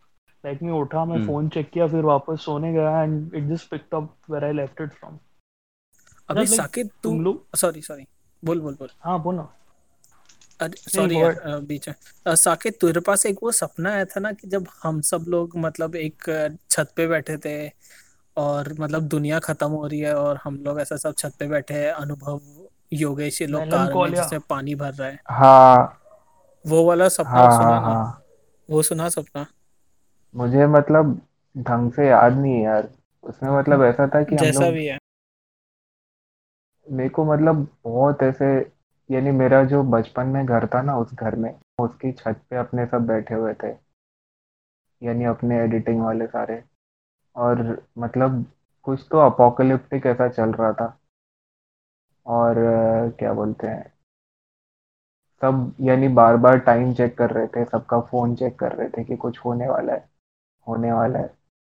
A: like मैं उठा मैं
F: हम्म।
A: फ़ोन चेक किया फिर वापस सोने गया and it just picked up where I left it from.
B: अभी साकिब
A: तुम लोग
B: सॉरी सॉरी बोल बोल बोल.
A: हाँ बोलो
B: अरे
A: नहीं
B: सॉरी यार बीच में. साकिब तेरे पास एक वो सपना आया था ना कि जब हम सब लोग मतलब एक छत पे बैठे थे और मतलब दुनिया खत्म हो रही है और हम लोग ऐसा सब छत पे बैठे हैं अनुभव योगेश ये लोग कार में जिसमें पानी भर रहा है.
H: हाँ.
B: वो वाला सपना
H: हाँ हाँ
B: सुना ना?
H: हाँ.
B: वो सुना सपना?
H: मुझे मतलब ढंग से याद नहीं है यार। उसमें मतलब ऐसा था कि हम
B: जैसा
H: लोग
B: भी है।
H: मेरे को मतलब बहुत ऐसे यानी मेरा जो बचपन में घर था ना उस घर में उसकी छत पे अपने सब बैठे हुए थे। यानी अपने एडिटिंग वाले सारे। और मतलब कुछ तो अपोकलिप्टिक ऐसा चल रहा था। और क्या बोलते हैं सब यानी बार बार टाइम चेक कर रहे थे सबका फ़ोन चेक कर रहे थे कि कुछ होने वाला है। होने वाला है।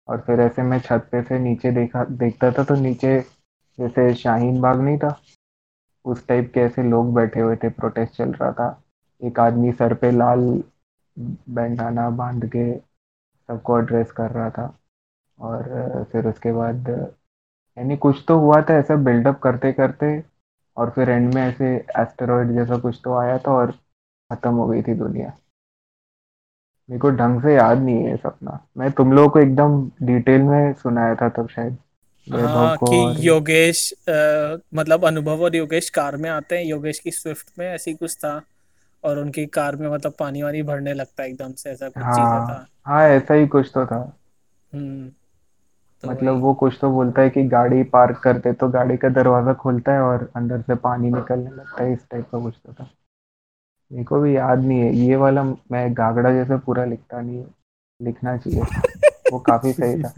H: और फिर ऐसे मैं छत पे से नीचे देखा, देखता था तो नीचे जैसे शाहीन बाग नहीं था, उस टाइप के ऐसे लोग बैठे हुए थे प्रोटेस्ट चल रहा था। एक आदमी सर पे लाल बैंडाना बाँध के सबको एड्रेस कर रहा था। और फिर उसके बाद, यानी कुछ तो हुआ था ऐसा बिल्डअप करते करते, और फिर एंड में ऐसे एस्टेरॉयड जैसा कुछ तो आया था और खत्म हो गई थी दुनिया। मेरे को ढंग से याद नहीं है सपना। मैं तुम लोगों को एकदम डिटेल में सुनाया था तब शायद।
B: हाँ
H: को
B: योगेश अ, मतलब अनुभव और योगेश कार में आते हैं। योगेश की स्विफ्ट में ऐसी कुछ था और उनकी कार में मतलब पानी वानी भरने लगता है एकदम से ऐसा कुछ चीज़ें था।
H: हाँ हाँ ऐसा ही कुछ तो था।
B: हम्म तो
H: मतलब वो कुछ तो बोलता है कि गाड़ी पार्क करते तो गाड़ी का दरवाज़ा खुलता है और अंदर से पानी निकलने लगता है इस टाइप का कुछ तो था। मेरे को भी याद नहीं है। ये वाला मैं गागड़ा जैसे पूरा लिखता नहीं है लिखना चाहिए वो काफ़ी सही था।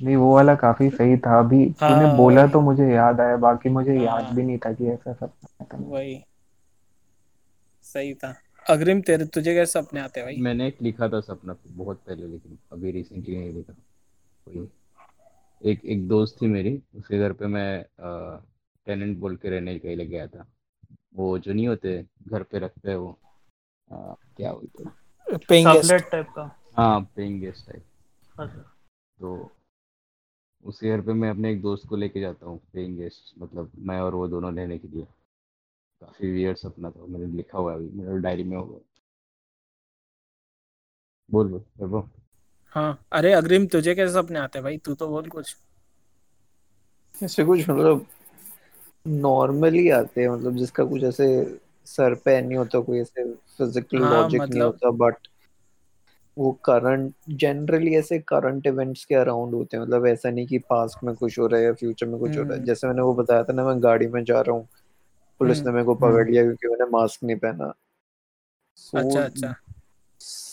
H: नहीं वो वाला काफ़ी सही था। अभी तूने
B: हाँ
H: बोला तो मुझे याद आया बाकी मुझे याद
B: हाँ
H: भी नहीं था कि ऐसा सपना था।
B: वही। सही था। अग्रिम तेरे तुझे कैसे सपने आते हैं भाई?
F: मैंने एक लिखा था सपना बहुत पहले लेकिन अभी रिसेंटली नहीं लिखा। कोई एक एक दोस्त थी मेरी उसके घर पे मैं टेनेंट बोल के रहने के लिए गया था। वो जो नहीं होते घर पे रखते हैं वो। अ, क्या बोलते हैं
B: पेइंग गेस्ट
A: टाइप का।
F: हाँ पेइंग गेस्ट टाइप तो उसके घर पे मैं अपने एक दोस्त को लेके जाता हूँ पेइंग गेस्ट मतलब मैं और वो दोनों रहने के लिए। काफ़ी वियर्ड सपना था मैंने लिखा हुआ है अभी मेरे डायरी में होगा। बोल बोल वैभव।
B: हाँ अरे अग्रिम तुझे कैसे सपने आते हैं भाई? तू तो बोल कुछ।
E: ऐसे कुछ मतलब नॉर्मली आते हैं मतलब जिसका कुछ ऐसे सर पे नहीं होता कोई ऐसे फ़िज़िकल
B: हाँ
E: लॉजिक नहीं
B: मतलब
E: होता बट वो करंट जनरली ऐसे करंट इवेंट्स के अराउंड होते हैं मतलब ऐसा नहीं कि पास्ट में कुछ हो रहा है या फ्यूचर में कुछ हो रहा है।
B: हम्म।
E: जैसे मैंने वो बताया था ना मैं गाड़ी में जा रहा हूँ पुलिस
B: हम्म
E: ने मेरे को
H: हम्म।
E: पकड़ लिया क्योंकि मैंने मास्क नहीं पहना।
B: अच्छा
E: सो
B: अच्छा।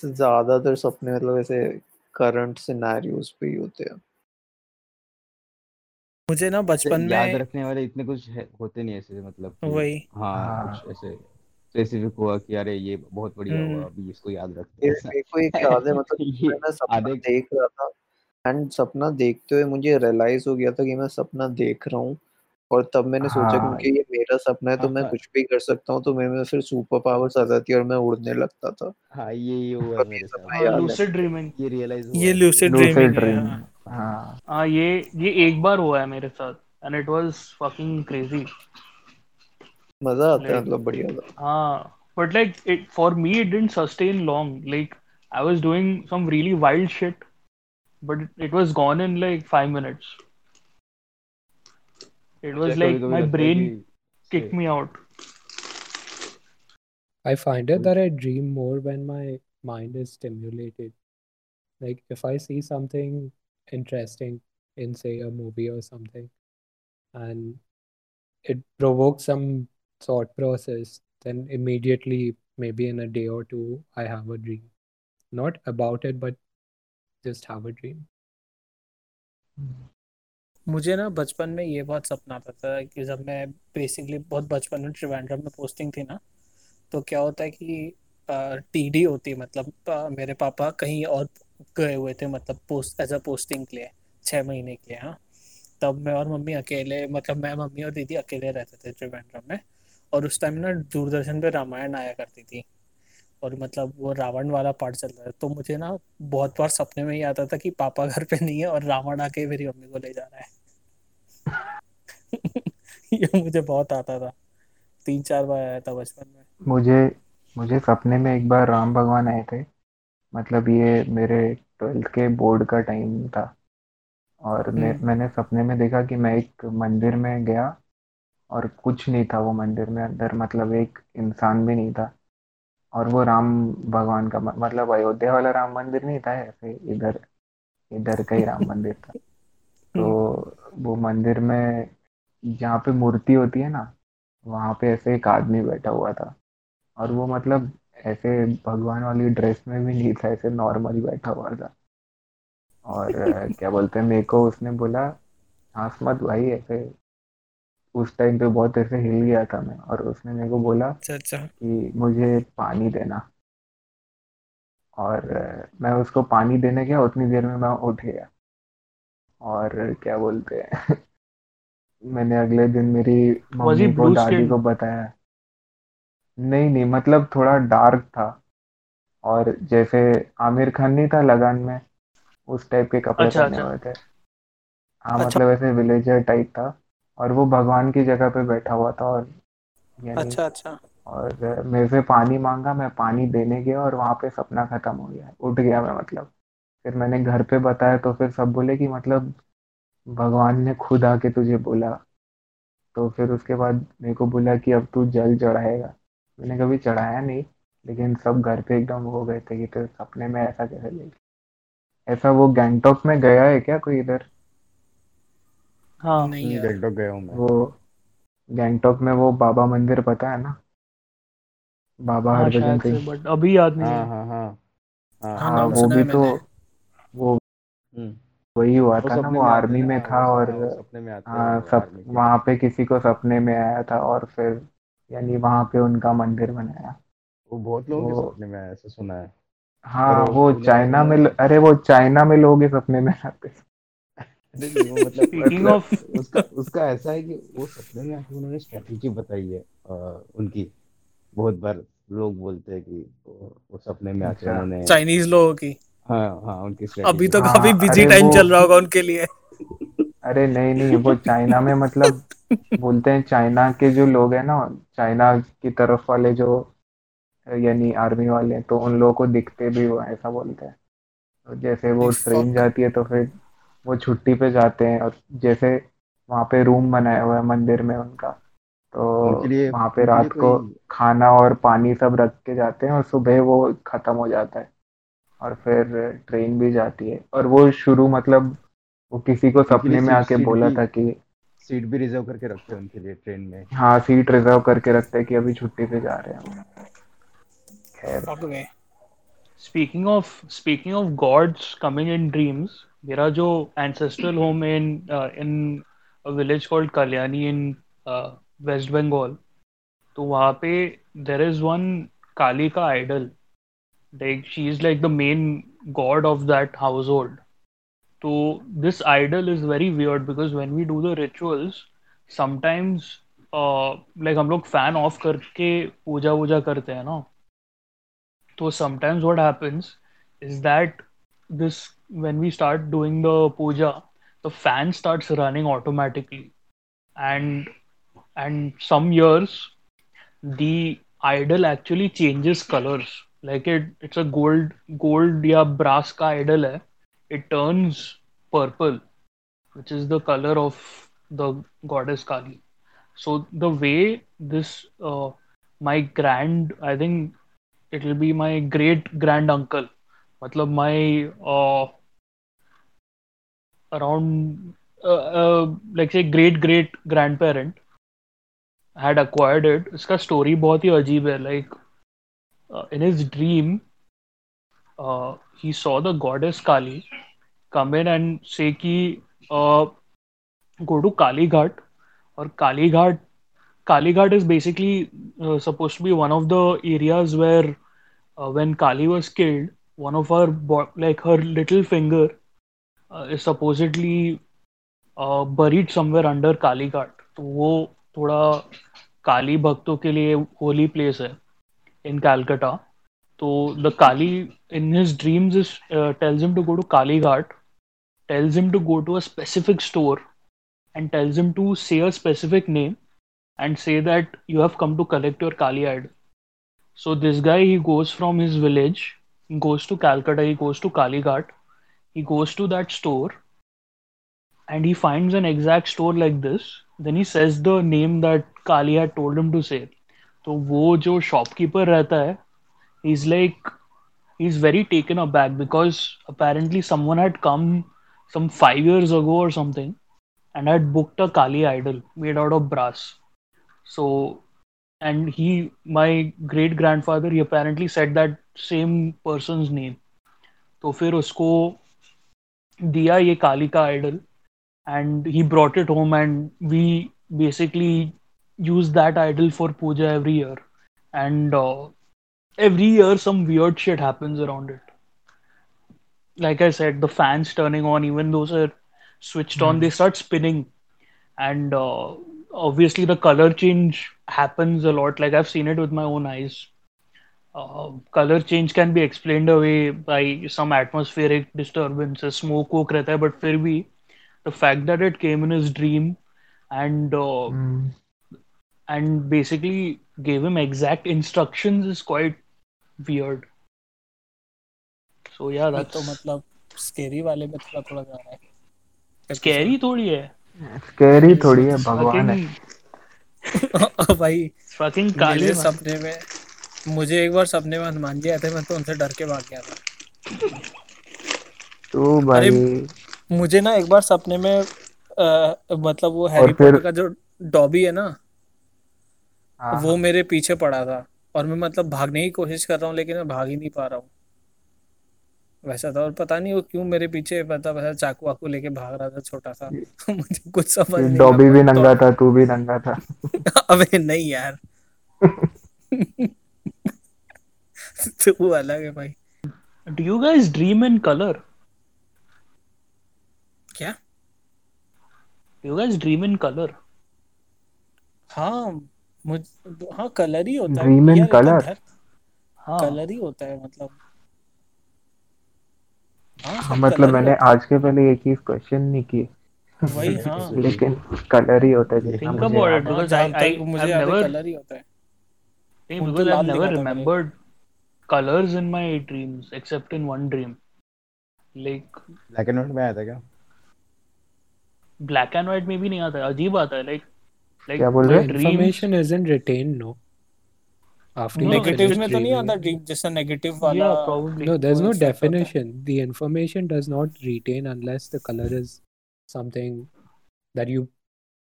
E: ज़्यादातर सपने मतलब ऐसे करंट सिनेरियोज पे ही होते हैं।
B: मुझे ना बचपन में
F: याद
B: में
F: रखने वाले इतने कुछ है, होते नहीं ऐसे मतलब कि
B: वही।
F: हाँ
H: हाँ।
F: कुछ ऐसे स्पेसिफिक हुआ कि अरे ये बहुत बढ़िया हुआ
B: हम्म।
F: अभी इसको याद रखते हैं।
E: मेरे को एक याद है मतलब
F: ये
E: मैं सपना
F: आधे
E: देख रहा था एंड सपना देखते हुए मुझे रियलाइज़ हो गया था कि मैं सपना देख रहा हूँ। और तब मैंने सोचा
H: हाँ।
E: क्योंकि ये मेरा सपना है तो
F: हाँ
E: मैं
F: हाँ।
E: कुछ भी कर सकता हूँ तो मेरे में फिर सुपर पावर्स आ जाती है और मैं उड़ने लगता था।
F: हाँ ये ये हुआ मेरे साथ।
A: हाँ। लूसिड ड्रीमिंग
F: ये रियलाइज़
B: ये लूसिड ड्रीमिंग
H: ड्रीम
B: हाँ
H: हाँ।
A: ये ये एक बार हुआ है मेरे साथ and it was fucking crazy
E: मज़ा आता है मतलब बढ़िया था।
A: हाँ but like it for me it didn't sustain long like I was doing some really wild shit but it, it was gone in like five minutes It was like my brain kicked me out.
D: I find it that I dream more when my mind is stimulated. Like if I see something interesting in say a movie or something and it provokes some thought process, then immediately maybe in a day or two I have a dream. Not about it, but just have a dream. Hmm.
B: मुझे ना बचपन में ये बहुत सपना आता था कि जब मैं बेसिकली बहुत बचपन में ट्रिवेंड्रम में पोस्टिंग थी ना तो क्या होता है कि टीडी होती है मतलब अ, मेरे पापा कहीं और गए हुए थे मतलब पोस्ट एज अ पोस्टिंग के लिए छः महीने के लिए हाँ। तब मैं और मम्मी अकेले मतलब मैं मम्मी और दीदी अकेले रहते थे त्रिवेंद्रम में और उस टाइम ना दूरदर्शन पे रामायण आया करती थी। और मतलब वो रावण वाला पार्ट चल रहा है। तो मुझे ना बहुत बार सपने में ही आता था कि पापा घर पे नहीं है और रावण आके मेरी मम्मी को ले जा रहा है। ये मुझे बहुत आता था। तीन चार बार आया था बचपन में।
H: मुझे मुझे सपने में एक बार राम भगवान आए थे। मतलब ये मेरे ट्वेल्थ के बोर्ड का टाइम था। और मैं
B: हम्म।
H: मैंने सपने में देखा कि मैं एक मंदिर में गया और कुछ नहीं था वो मंदिर में अंदर। मतलब एक इंसान भी नहीं था। और वो राम भगवान का मतलब अयोध्या वाला राम मंदिर नहीं था ऐसे इधर इधर का ही राम मंदिर था। तो वो मंदिर में जहाँ पे मूर्ति होती है ना वहाँ पे ऐसे एक आदमी बैठा हुआ था। और वो मतलब ऐसे भगवान वाली ड्रेस में भी नहीं था ऐसे नॉर्मल बैठा हुआ था। और क्या बोलते हैं मेरे को उसने बोला हंस मत भाई ऐसे उस टाइम पे बहुत ऐसे हिल गया था मैं और उसने मेरे को बोला
B: अच्छा अच्छा।
H: कि मुझे पानी देना। और अ, मैं उसको पानी देने गया उतनी देर में मैं उठ गया। और क्या बोलते हैं? मैंने अगले दिन मेरी
A: Was he
H: मम्मी को
A: blue
H: दादी? को बताया। नहीं नहीं मतलब थोड़ा डार्क था। और जैसे आमिर खान नहीं था लगान में उस टाइप के कपड़े
A: अच्छा
H: पहने
A: अच्छा।
H: हुए थे। हाँ
B: अच्छा।
H: मतलब ऐसे विलेजर टाइप था। और वो भगवान की जगह पे बैठा हुआ था और यानी
B: अच्छा अच्छा।
H: और मेरे से पानी मांगा मैं पानी देने गया और वहाँ पे सपना खत्म हो गया उठ गया मैं मतलब। फिर मैंने घर पे बताया तो फिर सब बोले कि मतलब भगवान ने खुद आके तुझे बोला। तो फिर उसके बाद मेरे को बोला कि अब तू जल चढ़ाएगा। मैंने कभी चढ़ाया नहीं लेकिन सब घर पे एकदम हो गए थे कि तेरे सपने में ऐसा कैसे देख ऐसा वो गैंगटॉक में गया है क्या कोई इधर?
A: हाँ।
B: नहीं यार।
F: गैंगटॉक गया हूँ मैं।
H: वो गैंगटॉक में वो बाबा मंदिर पता है ना? बाबा
A: हाँ
H: हरभजन
A: शायद से
H: सिंह।
A: बट अभी याद नहीं
F: हाँ
A: है।
F: हाँ हाँ। हाँ
B: हाँ नाम
H: वो
B: सुना
H: भी तो
B: मैंने।
H: वो
F: हम्म।
H: वही हुआ
F: वो
H: था ना
F: सपने
H: वो
F: में आते
H: आर्मी
F: हैं
H: में था और
F: वो सपने में आते हैं
H: सब
F: आर्मी के।
H: वहाँ पे किसी को सपने में आया था और फिर यानी वहाँ पे उनका मंदिर बनाया।
F: वो बहुत लोगों के सपने में आया ऐसा सुना है। और
H: हाँ
F: वो
H: चाइना में अरे वो चाइना में लोग के सपने में आते
F: नहीं वो मतलब
A: स्पीकिंग ऑफ़
F: उसका उसका ऐसा है कि वो सपने में आके उन्होंने स्ट्रेटेजी बताई है उनकी। बहुत बार लोग बोलते हैं कि वो, सपने में आके
H: अच्छा
F: उन्होंने
B: चाइनीज़ लोगों की।
F: हाँ हाँ उनकी
B: अभी तो काफ़ी
H: हाँ
B: बिज़ी
H: अरे
B: टाइम चल रहा होगा उनके लिए।
H: अरे नहीं नहीं वो चाइना में मतलब बोलते हैं चाइना के जो लोग हैं ना चाइना की तरफ़ वाले जो यानी आर्मी वाले तो उन लोगों को दिखते भी वो ऐसा बोलते हैं। तो जैसे वो ट्रेन जाती है तो फिर वो छुट्टी पे जाते हैं और जैसे वहाँ पे रूम बनाया हुआ है मंदिर में उनका तो
F: उनके लिए
H: वहाँ पे
F: उनके लिए
H: रात
F: कोई
H: को खाना और पानी सब रख के जाते हैं और सुबह वो खत्म हो जाता है और फिर ट्रेन भी जाती है। और वो शुरू मतलब वो किसी को
F: उनके लिए
H: सपने में
F: सीट
H: आके
F: सीट
H: बोला
F: भी
H: था कि
F: सीट भी रिज़र्व करके रखते हैं उनके लिए ट्रेन में।
H: हाँ सीट रिज़र्व करके रखते हैं कि अभी छुट्टी पे जा रहे हैं खैर।
A: Speaking of speaking of gods coming in dreams मेरा जो एंसेस्ट्रल होम है in in village called Kalyani in West Bengal तो वहाँ पे देर इज़ वन काली का idol like she is like the main god of that household तो this idol is very weird because when we do the rituals sometimes like हम लोग fan of करके पूजा वूजा करते हैं ना तो sometimes what happens is that this when we start doing the puja the fan starts running automatically and and some years the idol actually changes colors like it it's a gold gold या brass का idol है it turns purple which is the color of the goddess Kali so the way this uh, my grand I think it will be my great grand uncle मतलब my uh, around uh, uh, like say great great grandparent had acquired it इसका story बहुत ही अजीब है like uh, in his dream, uh, he saw the goddess Kali come in and say ki uh, go to Kali Ghat or Kali Ghat. Kali Ghat is basically uh, supposed to be one of the areas where uh, when Kali was killed, one of her bo- like her little finger uh, is supposedly uh, buried somewhere under Ghat. तो वो थोड़ा काली भक्तों के लिए holy place है in Calcutta तो the Kali in his dreams is tells him to go to Kalighat tells him to go to a specific store and tells him to say a specific name and say that you have come to collect your Kali idol. So this guy he goes from his village, goes to Calcutta, he goes to Kali Ghat, he goes to that store and he finds an exact store like this. Then he says the name that Kali had told him to say. तो वो जो shopkeeper रहता है he's like he's very taken aback because apparently someone had come some five years ago or something and had booked a Kali idol made out of brass. So, and he, my great grandfather, he apparently said that same person's name. तो फिर उसको दिया ये काली का idol and he brought it home and we basically use that idol for puja every year and uh, every year some weird shit happens around it like I said, the fans turning on, even those are switched on, they start spinning. And uh, obviously, the color change happens a lot. Like I've seen it with my own eyes. Uh, color change can be explained away by some atmospheric disturbances, smoke woke रहता है, but फिर भी the fact that it came in his dream and uh,
H: Hmm.
A: and basically gave him exact instructions is quite weird. So yeah,
B: ये
A: that's
B: तो मतलब scary वाले में थोड़ा थोड़ा जा रहा है
A: scary थोड़ी है
H: स्कैरी थोड़ी है भगवान है
A: fucking
B: भाई
A: fucking काली.
B: सपने में मुझे एक बार सपने में हनुमान जी आए थे मैं तो उनसे डर के भाग गया था।
H: तो भाई
B: मुझे ना एक बार सपने में अ, मतलब वो हैरी
H: फिर-
B: पॉटर का जो डॉबी है ना
H: हाँ,
B: वो मेरे पीछे पड़ा था। और मैं मतलब भागने की कोशिश कर रहा हूँ लेकिन मैं भाग ही नहीं पा रहा हूँ। वैसा था और पता नहीं वो क्यों मेरे पीछे मतलब वैसा चाकू वाकू लेके भाग रहा था छोटा सा। मुझे कुछ समझ नहीं
H: डॉबी। भी नंगा था तू भी नंगा था।
B: अबे नहीं यार। तो वो अलग है भाई
A: Do you guys dream in color?
B: क्या
A: Do you guys dream in color?
B: हाँ मुझ हाँ कलर ही होता है
H: Dream in
B: यार, ये तो
H: colour?
B: घर
A: हाँ
B: कलर ही होता है मतलब हाँ
H: हाँ, मतलब मैंने आज के पहले एक चीज़ क्वेश्चन नहीं की
B: है। वही हाँ
H: लेकिन कलर ही होता है मुझे
A: about
H: याद
A: it
H: है।
B: हाँ
A: because I,
B: जहाँ
A: I
B: तक मुझे कलर ही होता है
A: नहीं,
B: खून तो
A: because I've colors in my dreams except in one dream. Like
F: black and white में आया था क्या
A: black and white में भी नहीं आता है अजीब आता है like like
H: क्या बोल रहे हैं?
D: Information isn't retained, no. After
A: No,
D: finish
B: में तो नहीं आता ड्रीम जैसा नेगेटिव वाला
A: yeah probably
D: No, there's no
B: है।
D: definition. The information does not retain unless the color is something that you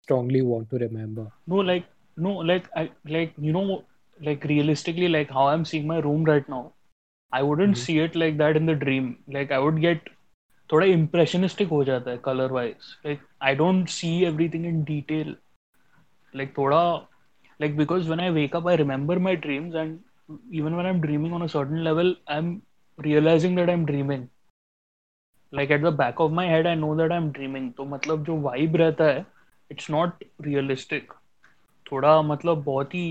D: strongly want to remember.
A: no like no like I like you know like realistically like how I'm seeing my room right now I wouldn't
D: Mhm.
A: see it like that in the dream like I would get थोड़ा impressionistic हो जाता है color wise like I don't see everything in detail like थोड़ा like because when I wake up I remember my dreams and even when I'm dreaming on a certain level I'm realizing that I'm dreaming like at the back of my head I know that I'm dreaming तो मतलब जो vibe रहता है it's not realistic थोड़ा मतलब बहुत ही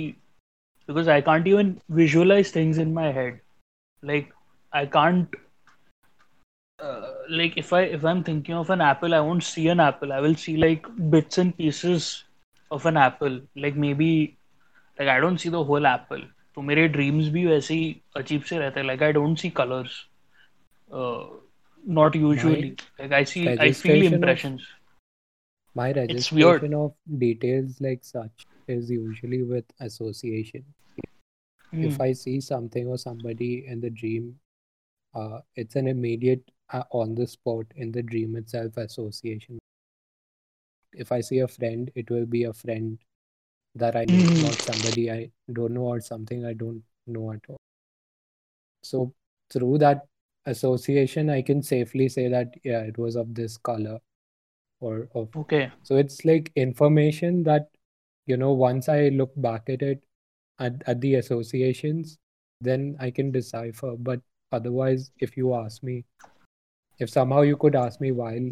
A: because I can't even visualize things in my head like I can't uh, like if I if I'm thinking of an apple I won't see an apple I will see like bits and pieces of an apple like maybe like I don't see the whole apple तो मेरे dreams भी वैसे ही अजीब से रहते हैं like I don't see colors uh, not usually like I see I feel
D: registration of-
A: impressions
D: My
A: weird.
D: registration of details like such is usually with association. If
A: Hmm.
D: I see something or somebody in the dream, uh, it's an immediate uh, on the spot in the dream itself association. If I see a friend, it will be a friend that I know,
A: Mhm.
D: not somebody I don't know or something I don't know at all. So through that association, I can safely say that yeah, it was of this color or of
A: okay
D: so it's like information that, you know, once I look back at it at, at the associations, then I can decipher. But otherwise, if you ask me, if somehow you could ask me while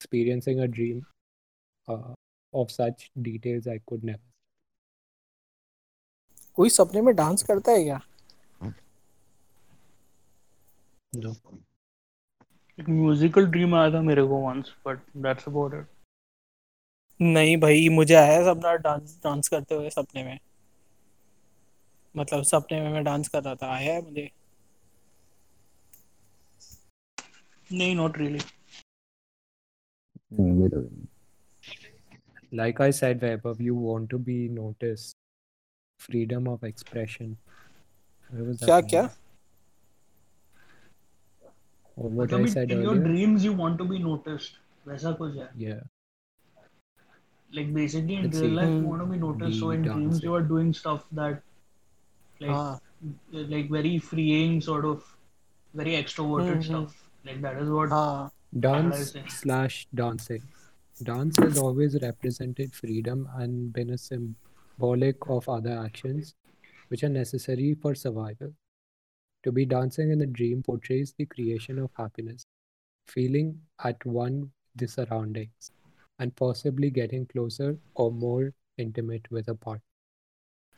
D: experiencing a dream uh, of such details, I could never.
B: कोई सपने में dance करता है क्या
A: एक musical dream आया था मेरे को once but that's about it
B: नहीं भाई मुझे आया सपना डांस डांस करते हुए सपने में। मतलब सपने में मैं डांस कर था आया है मुझे।
A: नहीं
F: not really
D: like I said वेबव you want to be notice freedom of expression
B: क्या क्या?
D: What I
A: your dreams you want to be noticed वैसा कुछ है।
D: या
A: like basically in
D: Let's
A: real
D: see.
A: life you want to be noticed so in dreams you are doing stuff that like
B: हाँ
A: like very freeing sort of very extroverted
B: Hmm, hmm.
A: stuff like that is what
B: हाँ
D: Dance slash dancing. Dance has always represented freedom and been a symbolic of other actions which are necessary for survival. To be dancing in a dream portrays the creation of happiness, feeling at one with the surroundings, and possibly getting closer or more intimate with a partner.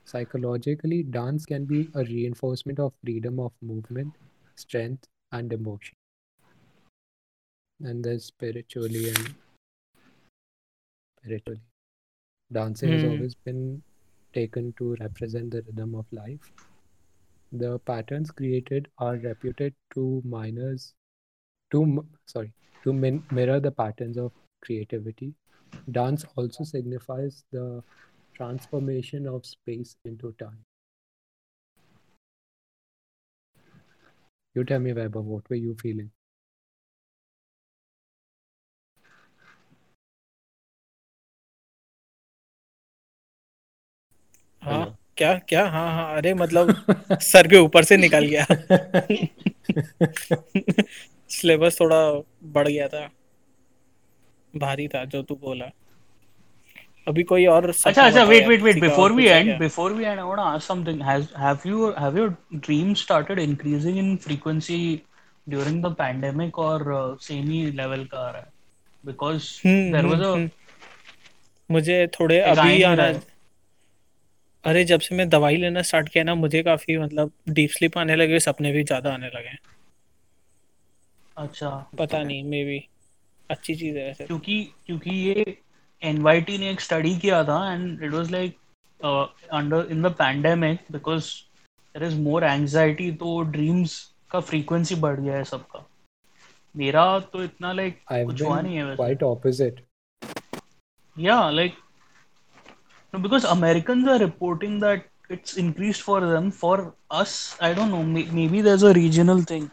D: Psychologically, dance can be a reinforcement of freedom of movement, strength, and emotion. And then spiritually and spiritually. Dancing has
B: Hmm.
D: always been taken to represent the rhythm of life. The patterns created are reputed to minors to sorry to min- mirror the patterns of creativity. Dance also signifies the transformation of space into time. You tell me, Vaibhav, what were you feeling?
B: हाँ क्या क्या हाँ हाँ अरे मतलब sir के ऊपर से निकल गया सिलेबस थोड़ा बढ़ गया था भारी था जो तू बोला। अभी कोई और
A: अच्छा अच्छा wait wait wait before we end before we end I want to ask something has have you have your dream started increasing in frequency during the pandemic और सेम लेवल का रहा बिकॉज़
B: देयर
A: वाज
B: अ मुझे थोड़े अभी आना अरे जब से मैं दवाई लेना स्टार्ट किया ना मुझे काफ़ी मतलब डीप स्लीप आने लगे सपने भी ज़्यादा आने लगे
A: अच्छा
B: पता नहीं मे बी अच्छी चीज़ है वैसे तो।
A: क्योंकि क्योंकि ये एनवाईटी ने एक स्टडी किया था and it was like under in the pandemic because there is more anxiety तो ड्रीम्स का फ्रीक्वेंसी बढ़ गया है सबका। मेरा तो इतना लाइक कुछ हुआ नहीं है
D: क्वाइट ऑपोजिट
A: या like no because American are reporting that it's increase for them for us I don't know maybe there a regional thing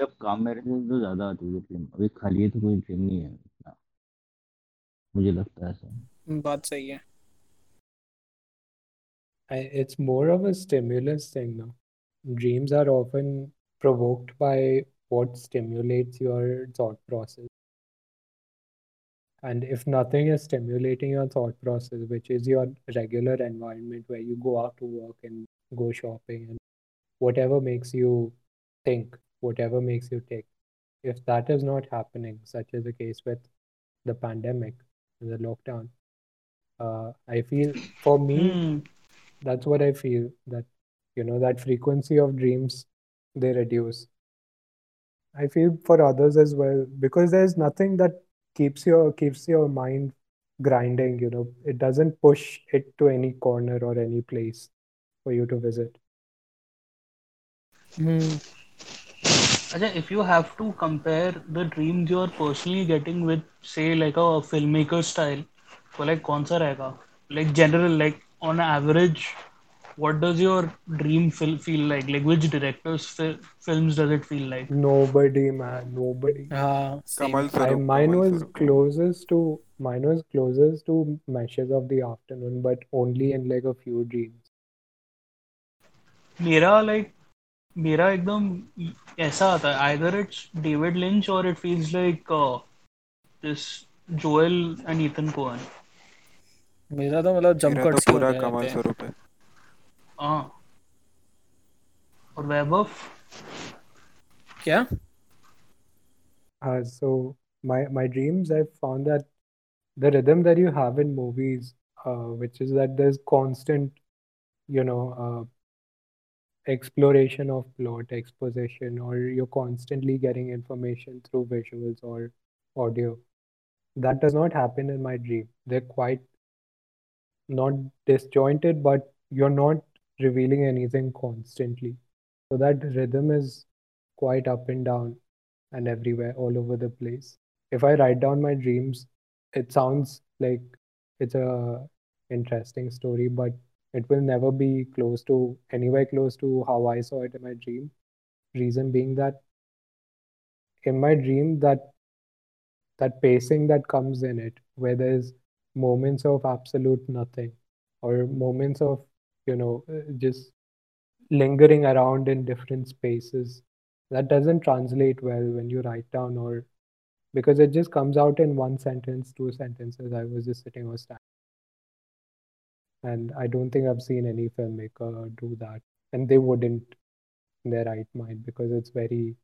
F: जब काम में रहते थे तो ज़्यादा आती थी ड्रीम अभी खाली है तो कोई ड्रीम नहीं है इतना मुझे लगता है ऐसा
B: बात सही है
D: I, it's more of a stimulus thing now. Dreams are often provoked by what stimulates your thought process. And if nothing is stimulating your thought process, which is your regular environment where you go out to work and go shopping and whatever makes you think, whatever makes you tick. If that is not happening, such is the case with the pandemic, the lockdown, uh, I feel for me,
A: mm.
D: that's what I feel that, you know, that frequency of dreams, they reduce. I feel for others as well, because there's nothing that keeps your keeps your mind grinding you know it doesn't push it to any corner or any place for you to visit
B: mm.
A: Acha, if you have to compare the dreams you're personally getting with, say, like a filmmaker style, तो like कौन सा रहेगा? Like general, like on average, what does your dream feel feel like? Like which director's fil- films does it feel like?
D: Nobody, man, nobody.
B: हाँ same
C: Kamal
D: I
C: Swaroop
D: mine
C: Kamal
D: was
C: Swaroop
D: closest to mine was closest to Meshes of the Afternoon, but only in like a few dreams.
A: मेरा like मेरा एकदम ऐसा आता है either it's David Lynch or it feels like uh, this Joel and Ethan Cohen.
B: मेरा तो मतलब
C: तो
B: कट्स ही
C: पूरा कमल
B: हैं
C: स्वरूप है
A: हाँ और वैभव
B: क्या
D: Uh, so my my dreams, I've found that the rhythm that you have in movies uh, which is that there's constant, you know, uh, exploration of plot, exposition, or you're constantly getting information through visuals or audio. That does not happen in my dream. They're quite not disjointed, but you're not revealing anything constantly. So that rhythm is quite up and down and everywhere, all over the place. If I write down my dreams, it sounds like it's a interesting story, but it will never be close to anywhere close to how I saw it in my dream. Reason being that in my dream that that pacing that comes in it, where there's moments of absolute nothing or moments of you know uh, just lingering around in different spaces that doesn't translate well when you write down or because it just comes out in one sentence two sentences i was just sitting or standing and i don't think i've seen any filmmaker do that and they wouldn't in their right mind because it's very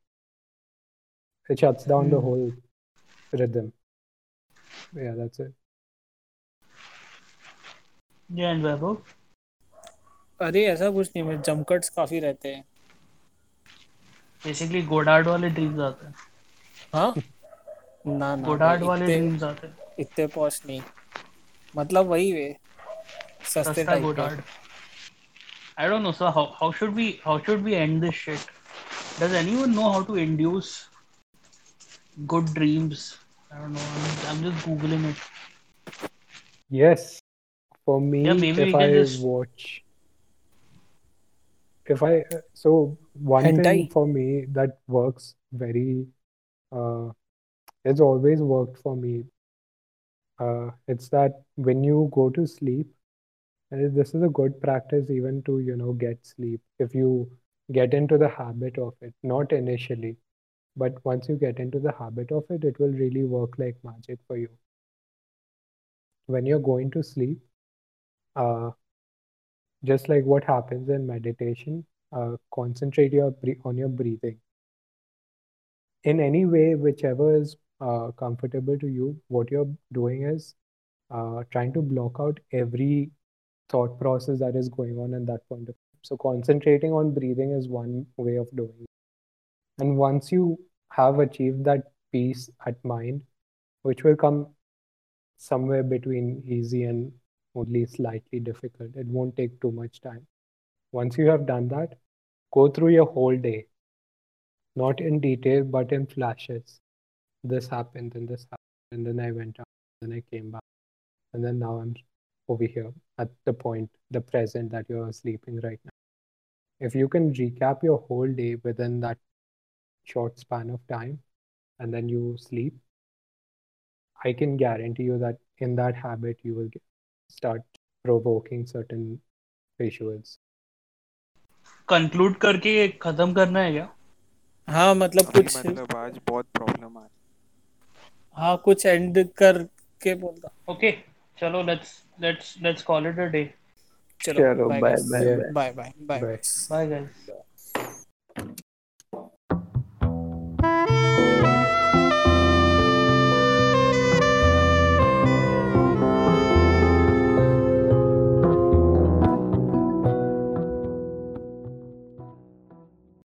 D: it shuts down the
A: Hmm.
D: whole rhythm yeah that's it
A: Yeah, and Vaibhav?
B: अरे ऐसा कुछ नहीं मैं जमकट्स काफी रहते हैं
A: basically Goddard वाले dreams आते हैं
B: हाँ ना ना
A: गोडार्ड
B: भाई,
A: वाले
B: इतने
A: ड्रीम्स आते हैं
B: इतने पॉश नहीं मतलब वही वे Sasta, Sasta
A: Godard. I don't know, sir. How, how should we how should we end this shit? Does anyone know how to induce good dreams? I don't know. I'm, I'm just googling it.
D: Yes, for me,
A: yeah,
D: if I
A: just...
D: watch, if I so one
B: Hentai.
D: thing for me that works very, uh, it's always worked for me. Uh, it's that when you go to sleep, and this is a good practice even to you know get sleep. If you get into the habit of it, not initially, but once you get into the habit of it, it will really work like magic for you. When you're going to sleep uh, just like what happens in meditation, uh, concentrate your on your breathing. In any way, whichever is uh, comfortable to you, what you're doing is uh, trying to block out every thought process that is going on in that point of time. So concentrating on breathing is one way of doing it. And once you have achieved that peace at mind, which will come somewhere between easy and only slightly difficult. It won't take too much time. Once you have done that, go through your whole day, not in detail, but in flashes. This happened, and this happened, and then I went out, and then I came back, and then now I'm over here at the point, the present that you're sleeping right now. If you can recap your whole day within that short span of time, and then you sleep, I can guarantee you that in that habit you will get, start provoking certain visuals.
A: Conclude करके खत्म करना है क्या?
B: हाँ मतलब
C: अभी
B: कुछ
C: मतलब आज बहुत प्रॉब्लम आ रही
B: हाँ कुछ एंड करके बोलता
A: Okay. चलो let's let's let's call it a day.
E: Chalo,
B: Chalo,
E: bye,
B: guys.
D: bye,
E: bye,
B: bye, bye, bye,
D: bye,
A: bye, guys.